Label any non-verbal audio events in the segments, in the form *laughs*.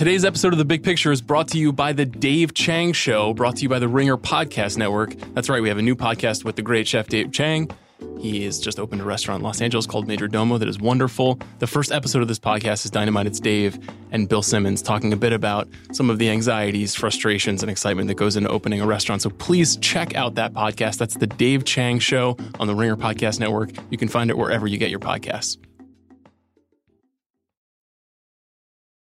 Today's episode of The Big Picture is brought to you by The Dave Chang Show, brought to you by the Ringer Podcast Network. That's right, we have a new podcast with the great chef Dave Chang. He has just opened a restaurant in Los Angeles called Majordomo that is wonderful. The first episode of this podcast is Dynamite. It's Dave and Bill Simmons talking a bit about some of the anxieties, frustrations, and excitement that goes into opening a restaurant. So please check out that podcast. That's The Dave Chang Show on the Ringer Podcast Network. You can find it wherever you get your podcasts.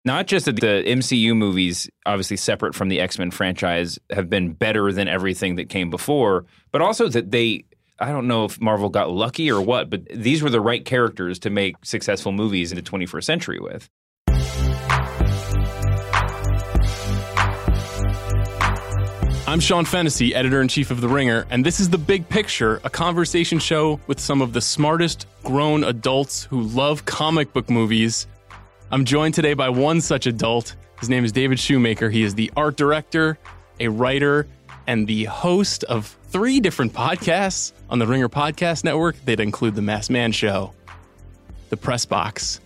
Not just that the MCU movies, obviously separate from the X Men franchise, have been better than everything that came before, but also that they. I don't know if Marvel got lucky or what, but these were the right characters to make successful movies in the 21st century with. I'm Sean Fennessey, editor in chief of The Ringer, and this is The Big Picture, a conversation show with some of the smartest grown adults who love comic book movies. I'm joined today by one such adult. His name is David Shoemaker. He is the art director, a writer, and the host of three different podcasts on the Ringer Podcast Network that include The Masked Man Show, The Press Box,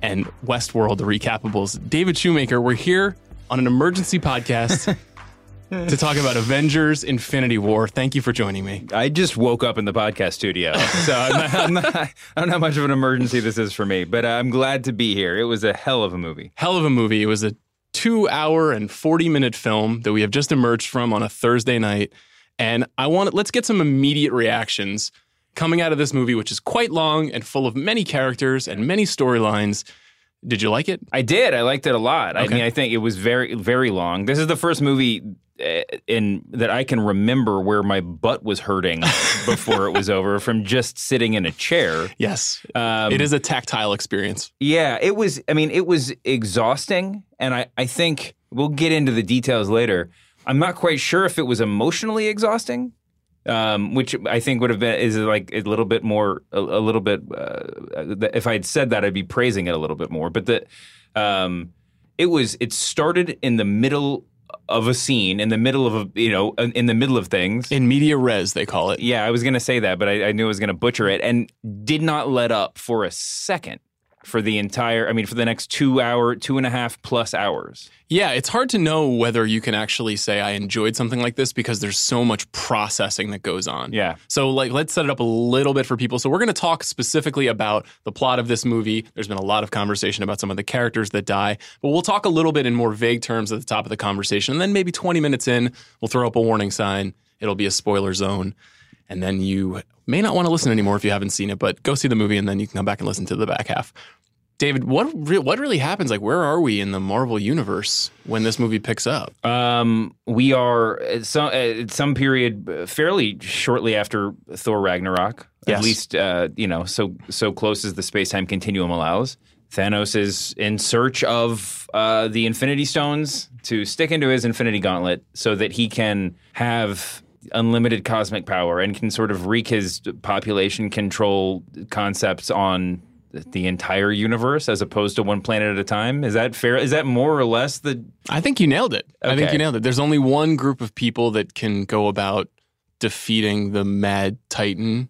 and Westworld, The Recapables. David Shoemaker, we're here on an emergency podcast *laughs* to talk about Avengers Infinity War. Thank you for joining me. I just woke up in the podcast studio, so I'm not, I'm not, I don't know how much of an emergency this is for me, but uh, I'm glad to be here. It was a hell of a movie. Hell of a movie. It was a two hour and 40 minute film that we have just emerged from on a Thursday night. And I want let's get some immediate reactions coming out of this movie, which is quite long and full of many characters and many storylines. Did you like it? I did. I liked it a lot. I mean, I think it was very, very long. This is the first movie uh, in that I can remember where my butt was hurting *laughs* before it was over from just sitting in a chair. Yes. Um, it is a tactile experience. Yeah, it was. I mean, it was exhausting, and I, I think we'll get into the details later. I'm not quite sure if it was emotionally exhausting, um, which I think would have been is like a little bit more, a, a little bit. Uh, if I had said that, I'd be praising it a little bit more. But the, um, it was. It started in the middle of a scene, in the middle of a, you know, in the middle of things. In media res, they call it. Yeah, I was going to say that, but I, I knew I was going to butcher it and did not let up for a second for the entire, I mean, for the next two hour, two and a half plus hours. Yeah, it's hard to know whether you can actually say I enjoyed something like this because there's so much processing that goes on. Yeah. So, like, let's set it up a little bit for people. So, we're going to talk specifically about the plot of this movie. There's been a lot of conversation about some of the characters that die, but we'll talk a little bit in more vague terms at the top of the conversation. And then maybe 20 minutes in, we'll throw up a warning sign. It'll be a spoiler zone. And then you may not want to listen anymore if you haven't seen it, but go see the movie and then you can come back and listen to the back half. David, what re- what really happens? Like, where are we in the Marvel universe when this movie picks up? Um, we are at some, at some period uh, fairly shortly after Thor Ragnarok, Yes. at least, uh, you know, so, so close as the space time continuum allows. Thanos is in search of uh, the Infinity Stones to stick into his Infinity Gauntlet so that he can have unlimited cosmic power and can sort of wreak his population control concepts on the entire universe as opposed to one planet at a time. Is that fair? Is that more or less the I think you nailed it. I think you nailed it. There's only one group of people that can go about defeating the Mad Titan,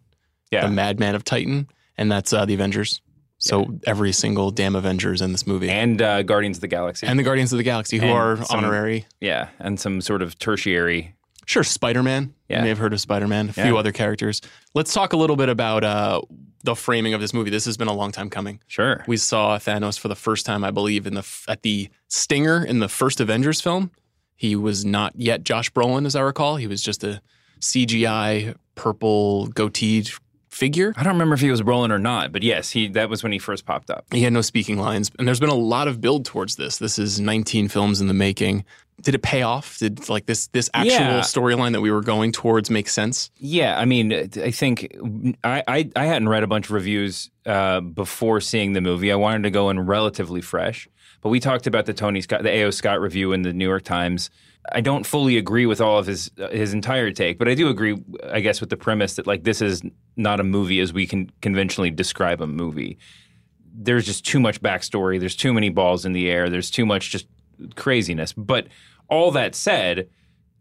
yeah? the Madman of Titan, and that's uh, the Avengers. So every single damn Avengers in this movie, and, and uh, Guardians of the Galaxy. And the Guardians of the Galaxy, who And are some- honorary. yeah, and some sort of tertiary. Sure, Spider Man. Yeah. You may have heard of Spider Man. A Yeah. few other characters. Let's talk a little bit about uh, the framing of this movie. This has been a long time coming. Sure. We saw Thanos for the first time, I believe, in the at the Stinger in the first Avengers film. He was not yet Josh Brolin, as I recall. He was just a CGI purple goateed figure. I don't remember if he was rolling or not, but yes, he that was when he first popped up. He had no speaking lines, and there's been a lot of build towards this. This is 19 films in the making. Did it pay off? Did like this this actual Yeah. storyline that we were going towards make sense? Yeah, I mean, I think I I, I hadn't read a bunch of reviews uh, before seeing the movie. I wanted to go in relatively fresh, but we talked about the Tony Scott, the A.O. Scott review in the New York Times. I don't fully agree with all of his his entire take, but I do agree, I guess, with the premise that like this is not a movie as we can conventionally describe a movie. There's just too much backstory. There's too many balls in the air. There's too much just craziness. But all that said,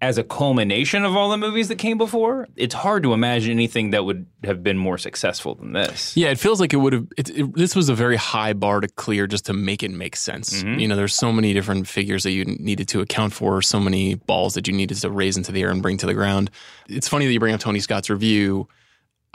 as a culmination of all the movies that came before, it's hard to imagine anything that would have been more successful than this. Yeah, it feels like it would have. It, it, this was a very high bar to clear just to make it make sense. Mm-hmm. You know, there's so many different figures that you needed to account for, so many balls that you needed to raise into the air and bring to the ground. It's funny that you bring up Tony Scott's review.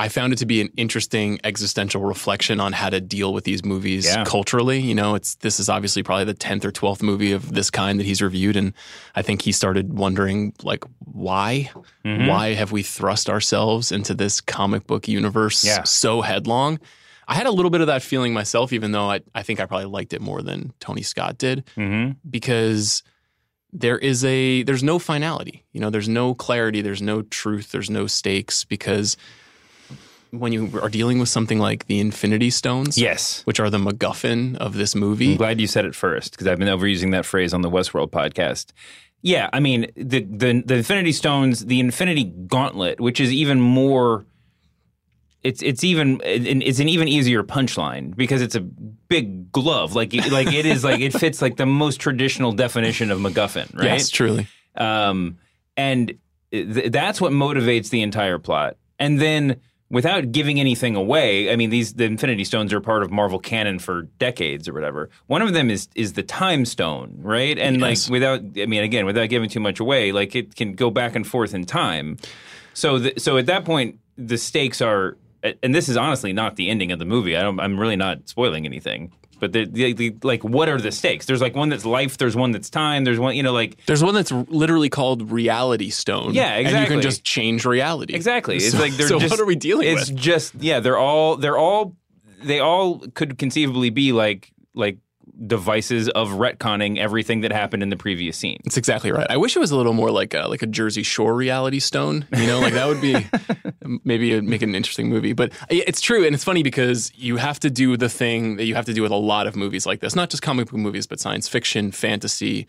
I found it to be an interesting existential reflection on how to deal with these movies Yeah. culturally. You know, it's this is obviously probably the tenth or twelfth movie of this kind that he's reviewed, and I think he started wondering like why, Mm-hmm. why have we thrust ourselves into this comic book universe Yeah. so headlong? I had a little bit of that feeling myself, even though I, I think I probably liked it more than Tony Scott did, Mm-hmm. because there is a there's no finality. You know, there's no clarity, there's no truth, there's no stakes because when you are dealing with something like the Infinity Stones, Yes. which are the MacGuffin of this movie, I'm glad you said it first because I've been overusing that phrase on the Westworld podcast. Yeah, I mean the the the Infinity Stones, the Infinity Gauntlet, which is even more. It's it's even it's an even easier punchline because it's a big glove like like it is like it fits like the most traditional definition of MacGuffin, right? yes, truly. Um, and th- that's what motivates the entire plot. And then, without giving anything away, I mean, these the Infinity Stones are part of Marvel canon for decades or whatever. One of them is is the Time Stone, right? And Yes. like, without, I mean, again, without giving too much away, like it can go back and forth in time. So, the, so at that point, the stakes are, and this is honestly not the ending of the movie. I don't, I'm really not spoiling anything. But the, the, the like, what are the stakes? There's like one that's life. There's one that's time. There's one, you know, like There's one that's literally called Reality Stone. Yeah, And you can just change reality. Exactly. It's So- like they're so just, what are we dealing it's with? It's just yeah, they're all they're all they all could conceivably be like like devices of retconning everything that happened in the previous scene. That's exactly right. I wish it was a little more like a, like a Jersey Shore reality stone. You know, like that would be *laughs* maybe it'd make an interesting movie. But it's true, and it's funny because you have to do the thing that you have to do with a lot of movies like this, not just comic book movies, but science fiction, fantasy,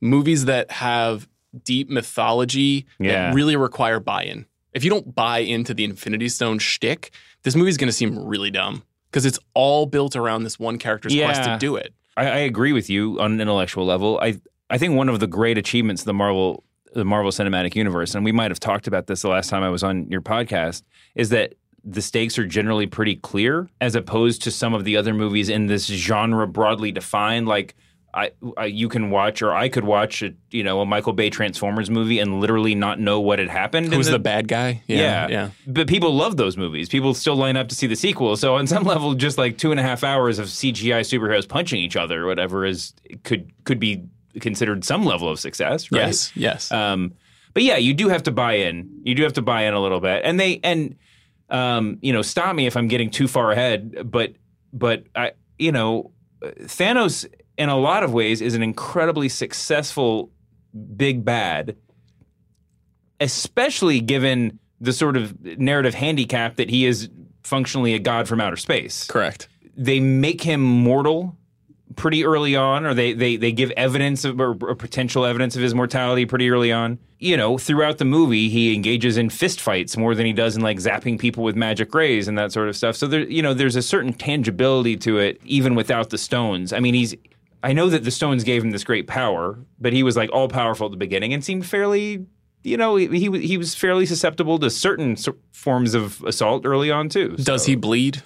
movies that have deep mythology Yeah. that really require buy-in. If you don't buy into the Infinity Stone shtick, this movie's going to seem really dumb because it's all built around this one character's quest to do it. I, I agree with you on an intellectual level. I I think one of the great achievements of the Marvel the Marvel Cinematic Universe, and we might have talked about this the last time I was on your podcast, is that the stakes are generally pretty clear as opposed to some of the other movies in this genre broadly defined. Like I, I you can watch or I could watch a you know a Michael Bay Transformers movie and literally not know what had happened. Who's the- the bad guy? yeah, yeah. But people love those movies. People still line up to see the sequel. So on some *laughs* level, just like two and a half hours of CGI superheroes punching each other or whatever is could could be considered some level of success. Right? Yes, yes. Um, but yeah, you do have to buy in. You do have to buy in a little bit, and they and um, you know, stop me if I'm getting too far ahead. But but I, you know, Thanos in a lot of ways is an incredibly successful big bad, especially given the sort of narrative handicap that he is functionally a god from outer space Correct. they make him mortal pretty early on, or they they, they give evidence of, or, or potential evidence of his mortality pretty early on. You know, throughout the movie, he engages in fist fights more than he does in like zapping people with magic rays and that sort of stuff. So there, you know, there's a certain tangibility to it, even without the stones. I mean, he's. I know that the stones gave him this great power, but he was like all powerful at the beginning and seemed fairly. You know, he he, he was fairly susceptible to certain so- forms of assault early on too. Does he bleed?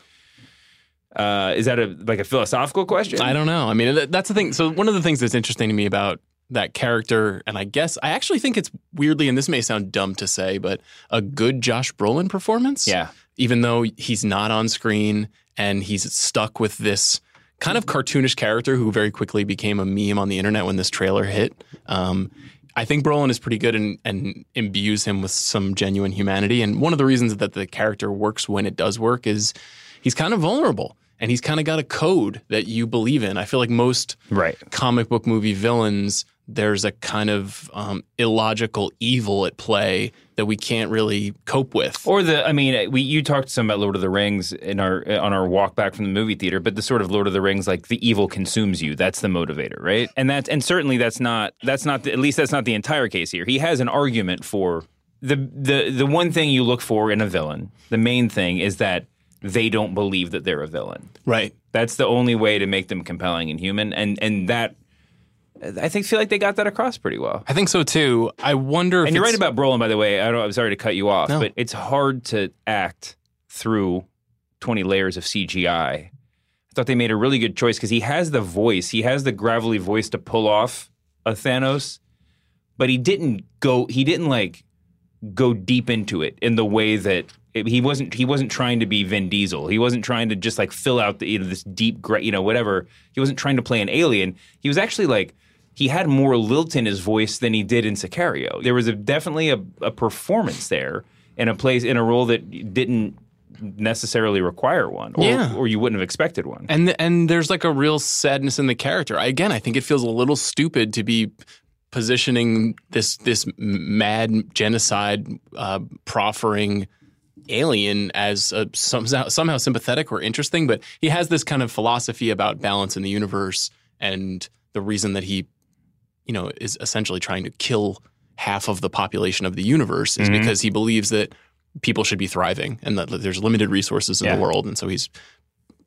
Uh, is that a like a philosophical question? I don't know. I mean, that's the thing. So one of the things that's interesting to me about that character, and I guess I actually think it's weirdly, and this may sound dumb to say, but a good Josh Brolin performance. Yeah. Even though he's not on screen and he's stuck with this kind of cartoonish character who very quickly became a meme on the internet when this trailer hit. Um, I think Brolin is pretty good and, and imbues him with some genuine humanity. And one of the reasons that the character works when it does work is he's kind of vulnerable and he's kind of got a code that you believe in. I feel like most Right. comic book movie villains, there's a kind of um, illogical evil at play that we can't really cope with. Or the, I mean, we you talked some about Lord of the Rings in our on our walk back from the movie theater, but the sort of Lord of the Rings, like the evil consumes you. That's the motivator, right? And that's and certainly that's not that's not the, at least that's not the entire case here. He has an argument for the the the one thing you look for in a villain. The main thing is that they don't believe that they're a villain. Right. That's the only way to make them compelling and human, and and that I think feel like they got that across pretty well. I think so too. I wonder if And you're right about Brolin, by the way. I don't, I'm sorry to cut you off, No. but it's hard to act through 20 layers of CGI. I thought they made a really good choice because he has the voice, he has the gravelly voice to pull off a Thanos, but he didn't go. He didn't like go deep into it in the way that it- he wasn't. He wasn't trying to be Vin Diesel. He wasn't trying to just like fill out the you know this deep, gra- you know, whatever. He wasn't trying to play an alien. He was actually like he had more lilt in his voice than he did in Sicario. There was a, definitely a, a performance there in a place in a role that didn't necessarily require one, or, Yeah. or you wouldn't have expected one. and and there's like a real sadness in the character. I, again, I think it feels a little stupid to be positioning this this mad genocide uh, proffering alien as a, somehow somehow sympathetic or interesting, but he has this kind of philosophy about balance in the universe and the reason that he, you know, is essentially trying to kill half of the population of the universe is Mhm. because he believes that people should be thriving and that there's limited resources in Yeah. the world, and so he's,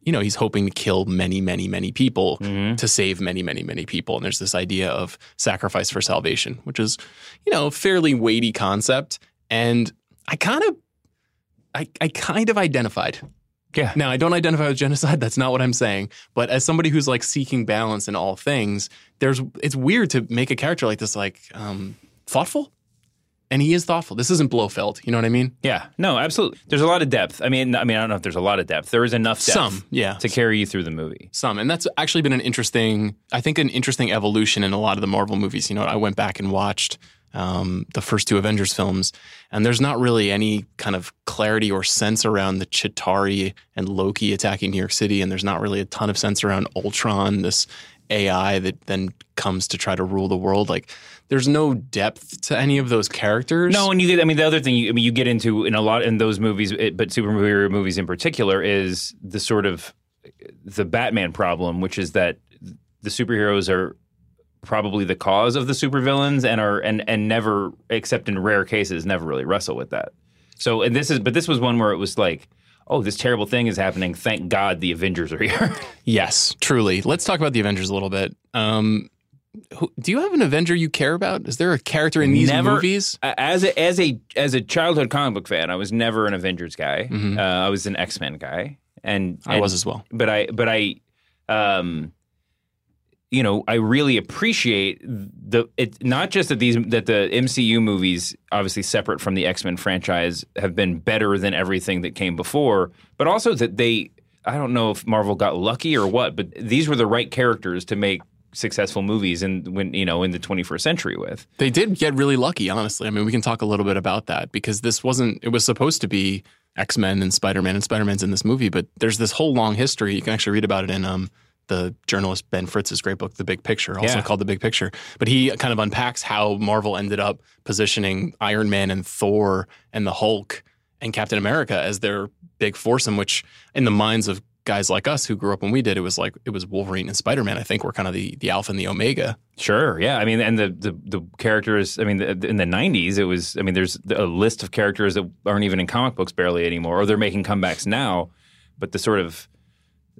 you know, he's hoping to kill many, many, many people Mhm. to save many, many, many people. And there's this idea of sacrifice for salvation, which is, you know, a fairly weighty concept. And I kind of, I, I kind of identified. Yeah. Now, I don't identify with genocide. *laughs* That's not what I'm saying. But as somebody who's like seeking balance in all things, there's it's weird to make a character like this like um, thoughtful. And he is thoughtful. This isn't Blofeld. You know what I mean? Yeah, no, absolutely. There's a lot of depth. I mean, I mean, I don't know if there's a lot of depth. There is enough depth Some, yeah. to carry you through the movie. Some, and that's actually been an interesting, I think, an interesting evolution in a lot of the Marvel movies. You know, I went back and watched um, the first two Avengers films, and there's not really any kind of clarity or sense around the Chitauri and Loki attacking New York City, and there's not really a ton of sense around Ultron, this AI that then comes to try to rule the world. Like, there's no depth to any of those characters. No, and you get. I mean, the other thing you, I mean, you get into in a lot in those movies, it, but superhero movies in particular, is the sort of the Batman problem, which is that the superheroes are probably the cause of the supervillains and are and and never, except in rare cases, never really wrestle with that. So, and this is, but this was one where it was like, oh, this terrible thing is happening. Thank God the Avengers are *laughs* here. Yes, truly. Let's talk about the Avengers a little bit. Um, who, do you have an Avenger you care about? Is there a character in these Never- movies? as a as a as a childhood comic book fan, I was never an Avengers guy. Mhm. Uh, I was an X Men guy, and, I and- was as well. But I but I, um, you know, I really appreciate the it not just that these that the MCU movies, obviously separate from the X Men franchise, have been better than everything that came before, but also that they. I don't know if Marvel got lucky or what, but these were the right characters to make successful movies in when you know in the 21st century with. They did get really lucky, honestly. I mean, we can talk a little bit about that because this wasn't, it was supposed to be X Men and Spider Man, and Spider Man's in this movie, but there's this whole long history. You can actually read about it in um, the journalist Ben Fritz's great book, The Big Picture, also Yeah. called The Big Picture. But he kind of unpacks how Marvel ended up positioning Iron Man and Thor and the Hulk and Captain America as their big foursome, which in the minds of guys like us who grew up when we did, it was like it was Wolverine and Spider Man. I think were kind of the the alpha and the omega. Sure. Yeah. I mean, and the the, the characters. I mean, the, in the '90s, it was. I mean, there's a list of characters that aren't even in comic books barely anymore, or they're making comebacks now. But the sort of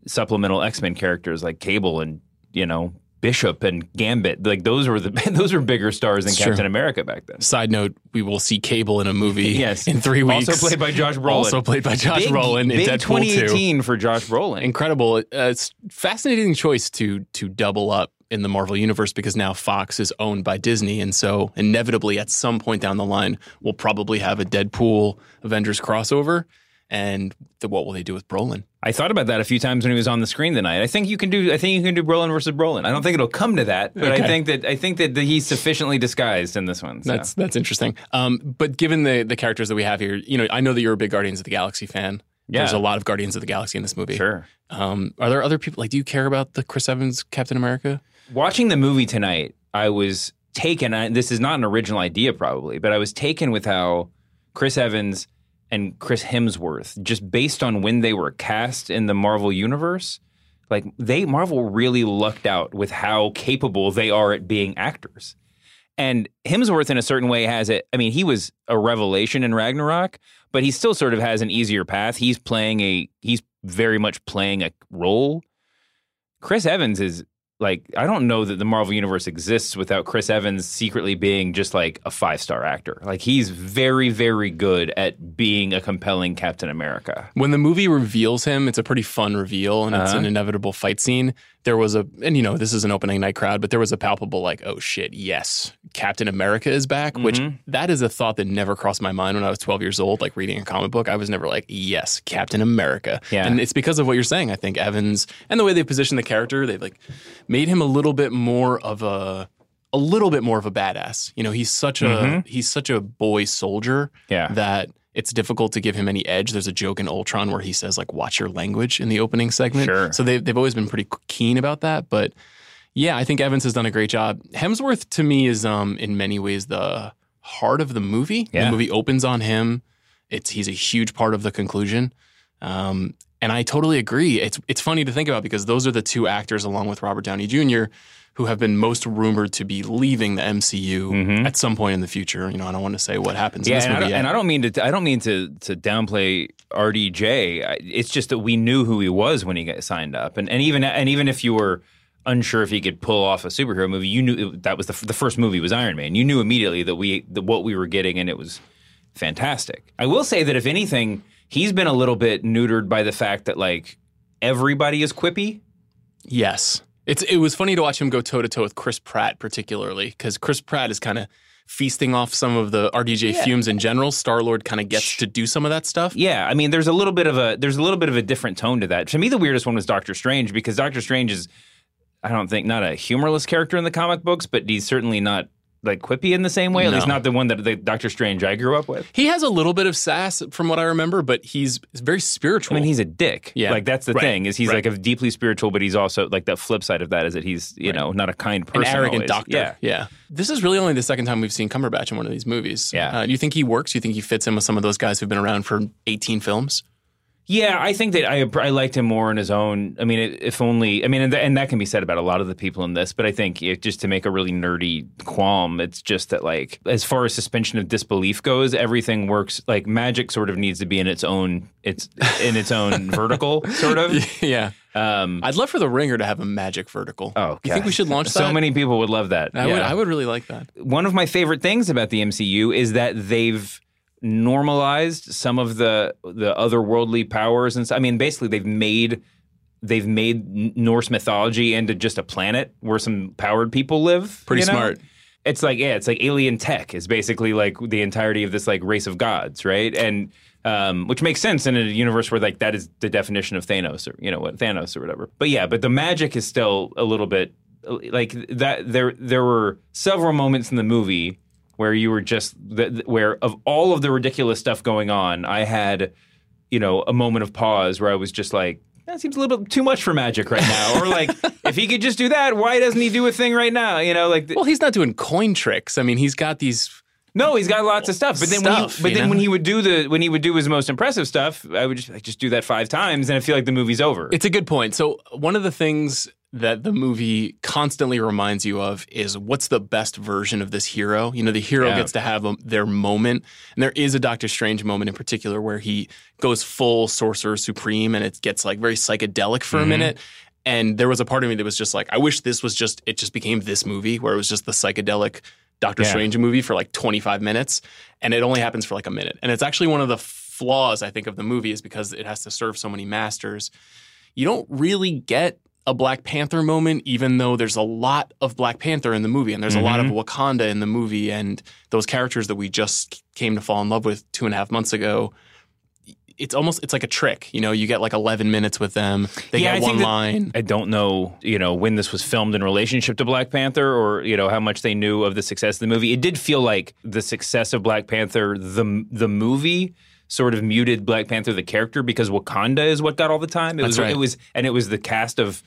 supplemental X Men characters like Cable and you know Bishop and Gambit, like those were the *laughs* those were bigger stars than It's true. Captain America back then. Side note: We will see Cable in a movie. *laughs* Yes. in three weeks. Also played by Josh Brolin. Also played by Josh big, Brolin in big Deadpool 2. 2018 for Josh Brolin. Incredible. Uh, it's fascinating choice to to double up in the Marvel universe because now Fox is owned by Disney, and so inevitably at some point down the line we'll probably have a Deadpool Avengers crossover. And the, what will they do with Brolin? I thought about that a few times when he was on the screen tonight. I think you can do. I think you can do Brolin versus Brolin. I don't think it'll come to that, but I think that I think that he's sufficiently disguised in this one. so. That's that's interesting. Um, but given the the characters that we have here, you know, I know that you're a big Guardians of the Galaxy fan. Yeah. There's a lot of Guardians of the Galaxy in this movie. sure. Um, are there other people like? Do you care about the Chris Evans Captain America? Watching the movie tonight, I was taken. I, this is not an original idea, probably, but I was taken with how Chris Evans and Chris Hemsworth, just based on when they were cast in the Marvel universe, like they Marvel really lucked out with how capable they are at being actors. And Hemsworth, in a certain way, has it. I mean, he was a revelation in Ragnarok, but he still sort of has an easier path. He's playing a. He's very much playing a role. Chris Evans is like I don't know that the Marvel universe exists without Chris Evans secretly being just like a five star actor. Like he's very very good at being a compelling Captain America. When the movie reveals him, it's a pretty fun reveal and it's an uh-huh. inevitable fight scene. There was a, and you know, this is an opening night crowd, but there was a palpable, like, oh shit, yes, Captain America is back, which mm-hmm. that is a thought that never crossed my mind when I was 12 years old, like reading a comic book. I was never like, yes, Captain America. Yeah. And it's because of what you're saying, I think, Evans, and the way they position the character, they've like made him a little bit more of a, a little bit more of a badass. You know, he's such a mm-hmm. he's such a boy soldier Yeah. that it's difficult to give him any edge. There's a joke in Ultron where he says like "watch your language" in the opening segment. Sure. So they've they've always been pretty keen about that. But yeah, I think Evans has done a great job. Hemsworth to me is um in many ways the heart of the movie. Yeah. The movie opens on him. It's he's a huge part of the conclusion. Um, and I totally agree. It's it's funny to think about because those are the two actors, along with Robert Downey Jr., who have been most rumored to be leaving the MCU mm-hmm. at some point in the future. You know, I don't want to say what happens in Yeah, this and I, movie don't, yet. and I don't mean to. I don't mean to to downplay RDJ. It's just that we knew who he was when he got signed up, and and even and even if you were unsure if he could pull off a superhero movie, you knew that was the the first movie was Iron Man. You knew immediately that we that what we were getting, and it was fantastic. I will say that if anything, he's been a little bit neutered by the fact that like everybody is quippy. Yes. It's it was funny to watch him go toe to toe with Chris Pratt particularly because Chris Pratt is kind of feasting off some of the RDJ fumes in general. Star Lord kind of gets to do some of that stuff. Yeah, I mean, there's a little bit of a there's a little bit of a different tone to that. To me, the weirdest one was Doctor Strange because Doctor Strange is, I don't think, not a humorless character in the comic books, but he's certainly not like quippy in the same way. At least not the one that the Doctor Strange I grew up with. He has a little bit of sass from what I remember, but he's very spiritual. I mean, he's a dick. Yeah. like that's the Right. thing is he's Right. like a deeply spiritual, but he's also like the flip side of that is that he's you know not a kind person, an arrogant always. doctor. Yeah, yeah. This is really only the second time we've seen Cumberbatch in one of these movies. Yeah. Uh, do you think he works? Do you think he fits in with some of those guys who've been around for 18 films? Yeah, I think that I I liked him more on his own. I mean, if only I mean, and, th- and that can be said about a lot of the people in this. But I think it, just to make a really nerdy qualm, it's just that like as far as suspension of disbelief goes, everything works. Like magic sort of needs to be in its own it's in its own *laughs* vertical sort of. yeah. Um, I'd love for the Ringer to have a magic vertical. oh, you think we should launch that? So many people would love that. I yeah. would. I would really like that. one of my favorite things about the MCU is that they've normalized some of the the otherworldly powers and so, I mean basically they've made they've made Norse mythology into just a planet where some powered people live. Pretty you know? smart. It's like yeah, it's like alien tech is basically like the entirety of this like race of gods, right? And um, which makes sense in a universe where like that is the definition of Thanos or you know what Thanos or whatever. But yeah, but the magic is still a little bit like that. There there were several moments in the movie where you were just th- where of all of the ridiculous stuff going on, I had you know a moment of pause where I was just like. That seems a little bit too much for magic right now. Or like, *laughs* if he could just do that, why doesn't he do a thing right now? You know, like Well, he's not doing coin tricks. I mean, he's got these. no, he's got lots of stuff. But then, when he, but then know? when he would do the when he would do his most impressive stuff, I would just like, just do that five times, and I feel like the movie's over. It's a good point. So one of the things that the movie constantly reminds you of is what's the best version of this hero. You know, the hero Yeah. gets to have a, their moment, and there is a Doctor Strange moment in particular where he goes full Sorcerer Supreme, and it gets like very psychedelic for a Mm-hmm. minute. And there was a part of me that was just like, I wish this was just it just became this movie where it was just the psychedelic Doctor Yeah. Strange movie for like 25 minutes, and it only happens for like a minute. And it's actually one of the flaws I think of the movie is because it has to serve so many masters you don't really get a Black Panther moment, even though there's a lot of Black Panther in the movie and there's a lot of mm-hmm. Wakanda in the movie and those characters that we just came to fall in love with two and a half months ago. It's almost it's like a trick, you know. You get like 11 minutes with them. They Yeah, get think one line. I don't know, you know, when this was filmed in relationship to Black Panther, or you know how much they knew of the success of the movie. It did feel like the success of Black Panther, the the movie, sort of muted Black Panther the character because Wakanda is what got all the time. It That's was right. it was and it was the cast of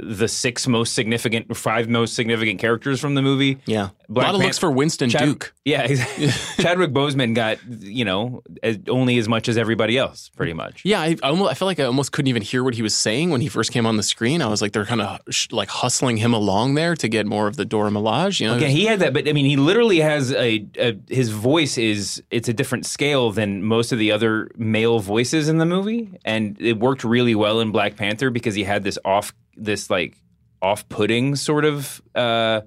the six most significant, five most significant characters from the movie. Yeah, Black a lot of looks for Winston Chad- Duke. *laughs* Yeah, exactly. *laughs* Chadwick Boseman got you know as, only as much as everybody else, pretty much. Yeah, I, I almost I felt like I almost couldn't even hear what he was saying when he first came on the screen. I was like, they're kind of sh- like hustling him along there to get more of the Dora Milaje. You know, Yeah, he had that, but I mean, he literally has a, a his voice is it's a different scale than most of the other male voices in the movie, and it worked really well in Black Panther because he had this off this like off-putting sort of uh,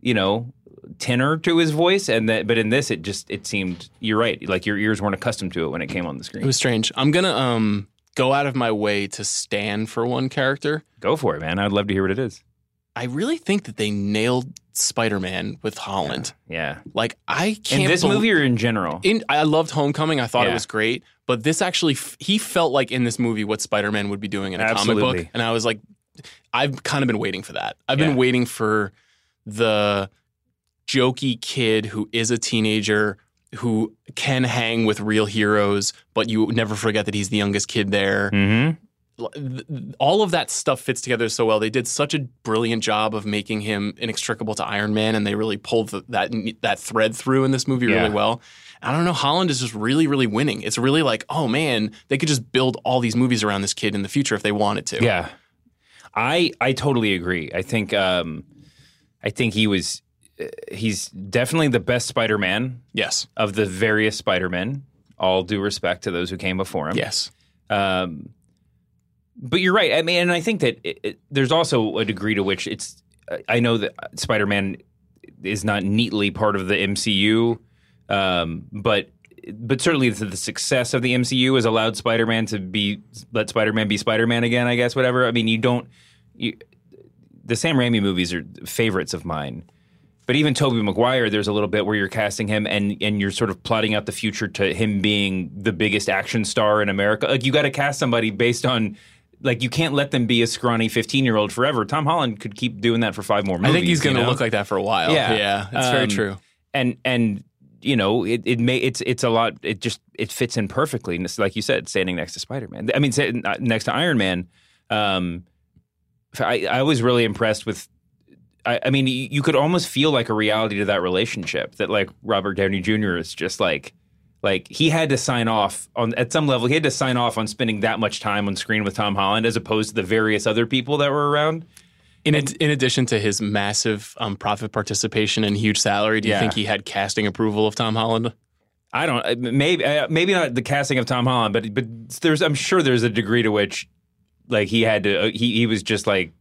you know tenor to his voice, and that but in this it just it seemed you're right, like your ears weren't accustomed to it when it came on the screen. It was strange. I'm gonna um go out of my way to stand for one character. Go for it, man. I'd love to hear what it is. I really think that they nailed Spider-Man with Holland. Yeah, Like I can't. in this bel- movie or in general? in I loved Homecoming. I thought it was great, but this actually f- he felt like in this movie what Spider-Man would be doing in a comic book, and I was like, I've kind of been waiting for that. I've Yeah. been waiting for the jokey kid who is a teenager who can hang with real heroes, but you never forget that he's the youngest kid there. Mm-hmm. All of that stuff fits together so well. They did such a brilliant job of making him inextricable to Iron Man, and they really pulled the, that that thread through in this movie Yeah. really well. I don't know. Holland is just really, really winning. It's really like, oh man, they could just build all these movies around this kid in the future if they wanted to. Yeah, I I totally agree. I think um, I think he was uh, he's definitely the best Spider-Man Yes. of the various Spider-Men. All due respect to those who came before him. Yes. Um, but you're right. I mean, and I think that it, it, there's also a degree to which it's. I know that Spider-Man is not neatly part of the MCU, um, but but certainly the, the success of the MCU has allowed Spider-Man to be let Spider-Man be Spider-Man again. I guess whatever. I mean, you don't. You, the Sam Raimi movies are favorites of mine. But even Tobey Maguire, there's a little bit where you're casting him and and you're sort of plotting out the future to him being the biggest action star in America. Like you got to cast somebody based on like you can't let them be a scrawny 15 year old forever. Tom Holland could keep doing that for five more I think he's going to you know? look like that for a while. Yeah. Yeah. That's very Um, true. and and you know it it may it's it's a lot. It just it fits in perfectly. And it's like you said, standing next to Spider Man. I mean, next to Iron Man. Um, I I was really impressed with. I, I mean, you could almost feel like a reality to that relationship. That like Robert Downey Jr. is just like. Like he had to sign off on at some level. He had to sign off on spending that much time on screen with Tom Holland, as opposed to the various other people that were around. In, ad- in addition to his massive um, profit participation and huge salary, do you Yeah. think he had casting approval of Tom Holland? I don't uh, maybe uh, maybe not the casting of Tom Holland, but but there's I'm sure there's a degree to which like he had to uh, he he was just like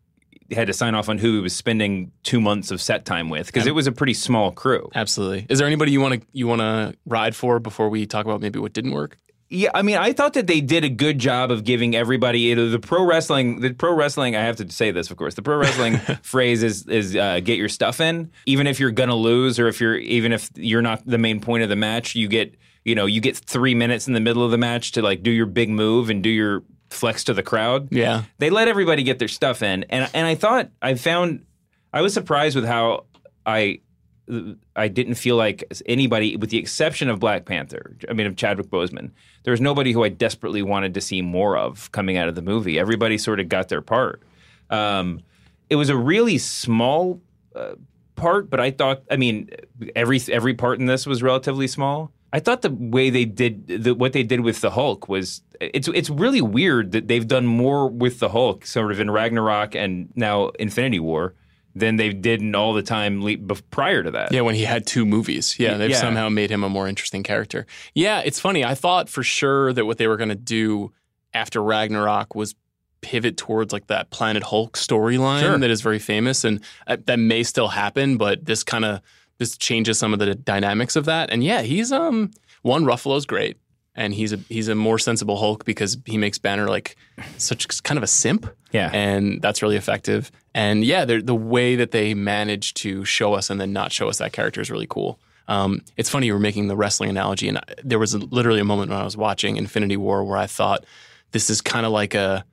had to sign off on who he was spending two months of set time with because it was a pretty small crew. Absolutely. Is there anybody you want to you want to ride for before we talk about maybe what didn't work? Yeah, I mean, I thought that they did a good job of giving everybody either the pro wrestling. The pro wrestling, I have to say this, of course. The pro wrestling *laughs* phrase is is uh, get your stuff in, even if you're gonna lose, or if you're even if you're not the main point of the match. You get you know you get three minutes in the middle of the match to like do your big move and do your flex to the crowd. Yeah. They let everybody get their stuff in, and and I thought I found I was surprised with how I I didn't feel like anybody, with the exception of Black Panther. I mean, of Chadwick Boseman, there was nobody who I desperately wanted to see more of coming out of the movie. Everybody sort of got their part. Um, it was a really small uh, part, but I thought, I mean, every every part in this was relatively small. I thought the way they did the, what they did with the Hulk was it's it's really weird that they've done more with the Hulk, sort of in Ragnarok and now Infinity War, than they did in all the time le- prior to that. Yeah, when he had two movies. Yeah, they've Yeah. somehow made him a more interesting character. Yeah, it's funny. I thought for sure that what they were going to do after Ragnarok was pivot towards like that Planet Hulk storyline Sure. that is very famous and uh, that may still happen, but this kind of this changes some of the dynamics of that. And yeah, he's um one Ruffalo's great and he's a he's a more sensible Hulk because he makes Banner like such kind of a simp Yeah. and that's really effective. And yeah, the way that they manage to show us and then not show us that character is really cool. Um, it's funny you were making the wrestling analogy, and I- there was a, literally a moment when I was watching Infinity War where I thought this is kind of like a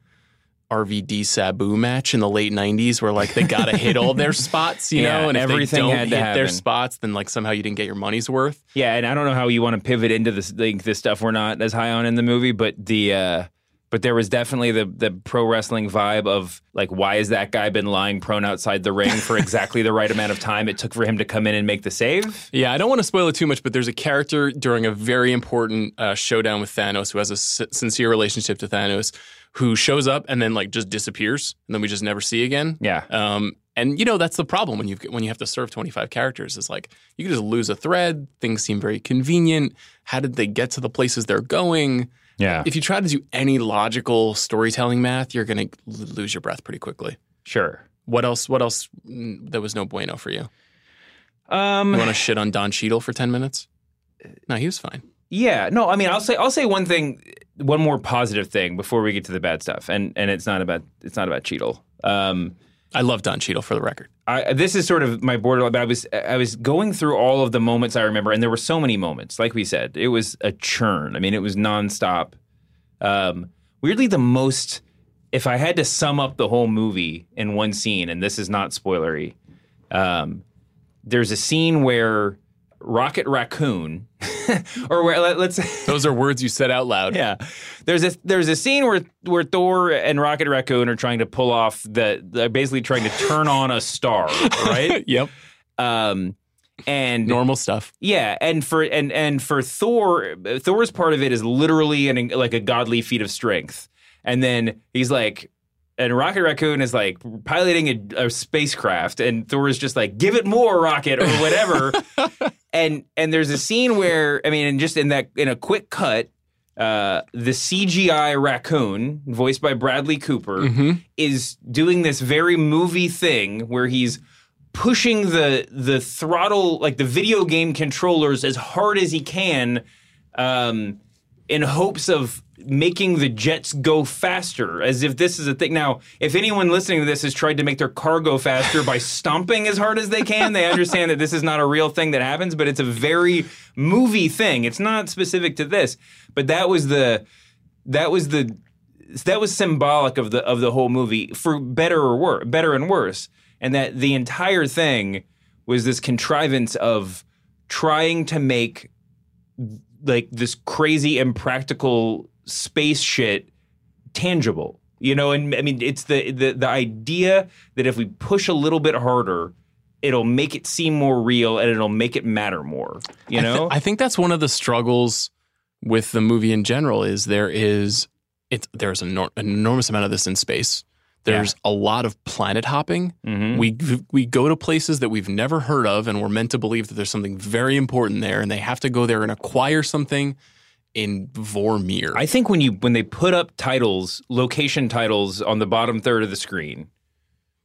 RVD Sabu match in the late '90s, where like they got to hit all their *laughs* spots, you Yeah, know, and if everything they don't had hit to their spots, then like somehow you didn't get your money's worth. Yeah, and I don't know how you want to pivot into this like this stuff we're not as high on in the movie, but the uh but there was definitely the the pro wrestling vibe of like why has that guy been lying prone outside the ring for exactly the right amount of time it took for him to come in and make the save? Yeah, I don't want to spoil it too much, but there's a character during a very important uh, showdown with Thanos who has a s- sincere relationship to Thanos, who shows up and then like just disappears, and then we just never see again. Yeah. Um, and you know that's the problem when you when you have to serve 25 characters is like you can just lose a thread. Things seem very convenient. How did they get to the places they're going? Yeah. If you try to do any logical storytelling math, you're going to lose your breath pretty quickly. Sure. What else? What else? mm, That was no bueno for you. Um, You want to shit on Don Cheadle for ten minutes? No, he was fine. Yeah, no, I mean, I'll say I'll say one thing, one more positive thing before we get to the bad stuff, and and it's not about it's not about Cheadle. Um, I love Don Cheadle for the record. I, this is sort of my borderline. But I was I was going through all of the moments I remember, and there were so many moments. Like we said, it was a churn. I mean, it was nonstop. Um, weirdly, the most. If I had to sum up the whole movie in one scene, and this is not spoilery, um, there's a scene where Rocket Raccoon, *laughs* or where let, let's *laughs* Those are words you said out loud. yeah. There's a there's a scene where where Thor and Rocket Raccoon are trying to pull off the they're basically trying to turn on a star, *laughs* right? yep. Um and Normal stuff. yeah, and for and and for Thor, Thor's part of it is literally an like a godly feat of strength. And then he's like and Rocket Raccoon is like piloting a, a spacecraft, and Thor is just like, "Give it more, Rocket," or whatever. *laughs* and and there's a scene where I mean, and just in that in a quick cut, uh, the CGI raccoon, voiced by Bradley Cooper, is doing this very movie thing where he's pushing the the throttle like the video game controllers as hard as he can um, in hopes of making the jets go faster as if this is a thing. Now if anyone listening to this has tried to make their car go faster by *laughs* stomping as hard as they can they understand that this is not a real thing that happens but it's a very movie thing. It's not specific to this but that was the that was the that was symbolic of the of the whole movie for better or worse better and worse and that the entire thing was this contrivance of trying to make like this crazy impractical space shit tangible you know and i mean it's the the, the idea that if we push a little bit harder it'll make it seem more real and it'll make it matter more you know I think that's one of the struggles with the movie in general is there is it's there's an, enor- an enormous amount of this in space. There's a lot of planet hopping. Mhm. We we go to places that we've never heard of, and we're meant to believe that there's something very important there, and they have to go there and acquire something in Vormir. I think when you when they put up titles, location titles on the bottom third of the screen,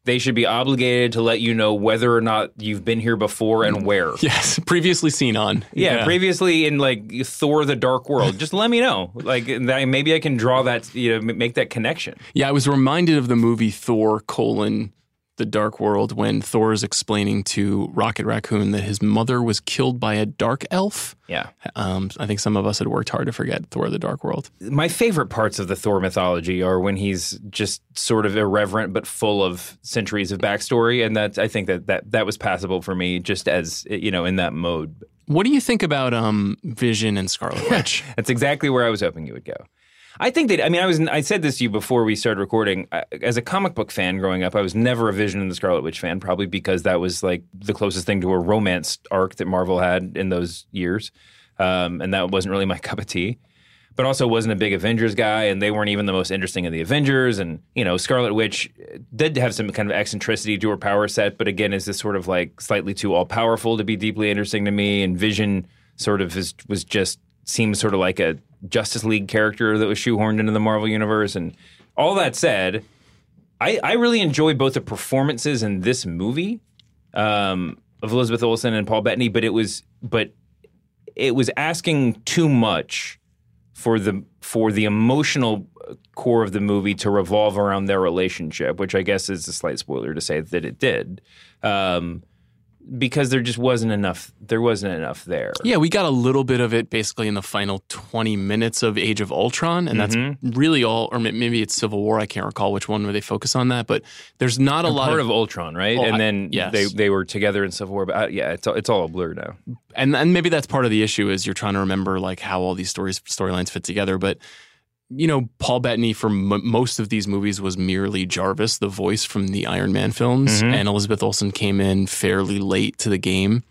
they should be obligated to let you know whether or not you've been here before and mm. where. yes, *laughs* previously seen on. Yeah, previously in like Thor: The Dark World, *laughs* just let me know. Like maybe I can draw that, you know, make that connection. Yeah, I was reminded of the movie Thor: colon The Dark World when Thor is explaining to Rocket Raccoon that his mother was killed by a dark elf. Yeah, Um, I think some of us had worked hard to forget Thor: The Dark World. my favorite parts of the Thor mythology are when he's just sort of irreverent but full of centuries of backstory, and that I think that that that was passable for me just as you know in that mode. What do you think about um, Vision and Scarlet Witch? *laughs* That's exactly where I was hoping you would go. I think that I mean I was I said this to you before we started recording. I, as a comic book fan growing up, I was never a Vision and the Scarlet Witch fan, probably because that was like the closest thing to a romance arc that Marvel had in those years, um, and that wasn't really my *laughs* cup of tea. But also wasn't a big Avengers guy, and they weren't even the most interesting of the Avengers. And you know, Scarlet Witch did have some kind of eccentricity to her power set, but again, is this sort of like slightly too all powerful to be deeply interesting to me. And Vision sort of is, was just seems sort of like a Justice League character that was shoehorned into the Marvel universe. And all that said, I, I really enjoyed both the performances in this movie um, of Elizabeth Olsen and Paul Bettany, but it was but it was asking too much for the for the emotional core of the movie to revolve around their relationship, which I guess is a slight spoiler to say that it did. Um, because there just wasn't enough there wasn't enough there. yeah, we got a little bit of it basically in the final 20 minutes of Age of Ultron, and that's really all, or maybe it's Civil War. I can't recall which one where they focus on that, but there's not a lot part of of Ultron, right? Oh, and I- then yes. they they were together in Civil War, but uh, yeah, it's all, it's all a blur now. and and maybe that's part of the issue is you're trying to remember like how all these stories storylines fit together but you know paul bettany for m- most of these movies was merely jarvis the voice from the iron man films and elizabeth olsen came in fairly late to the game.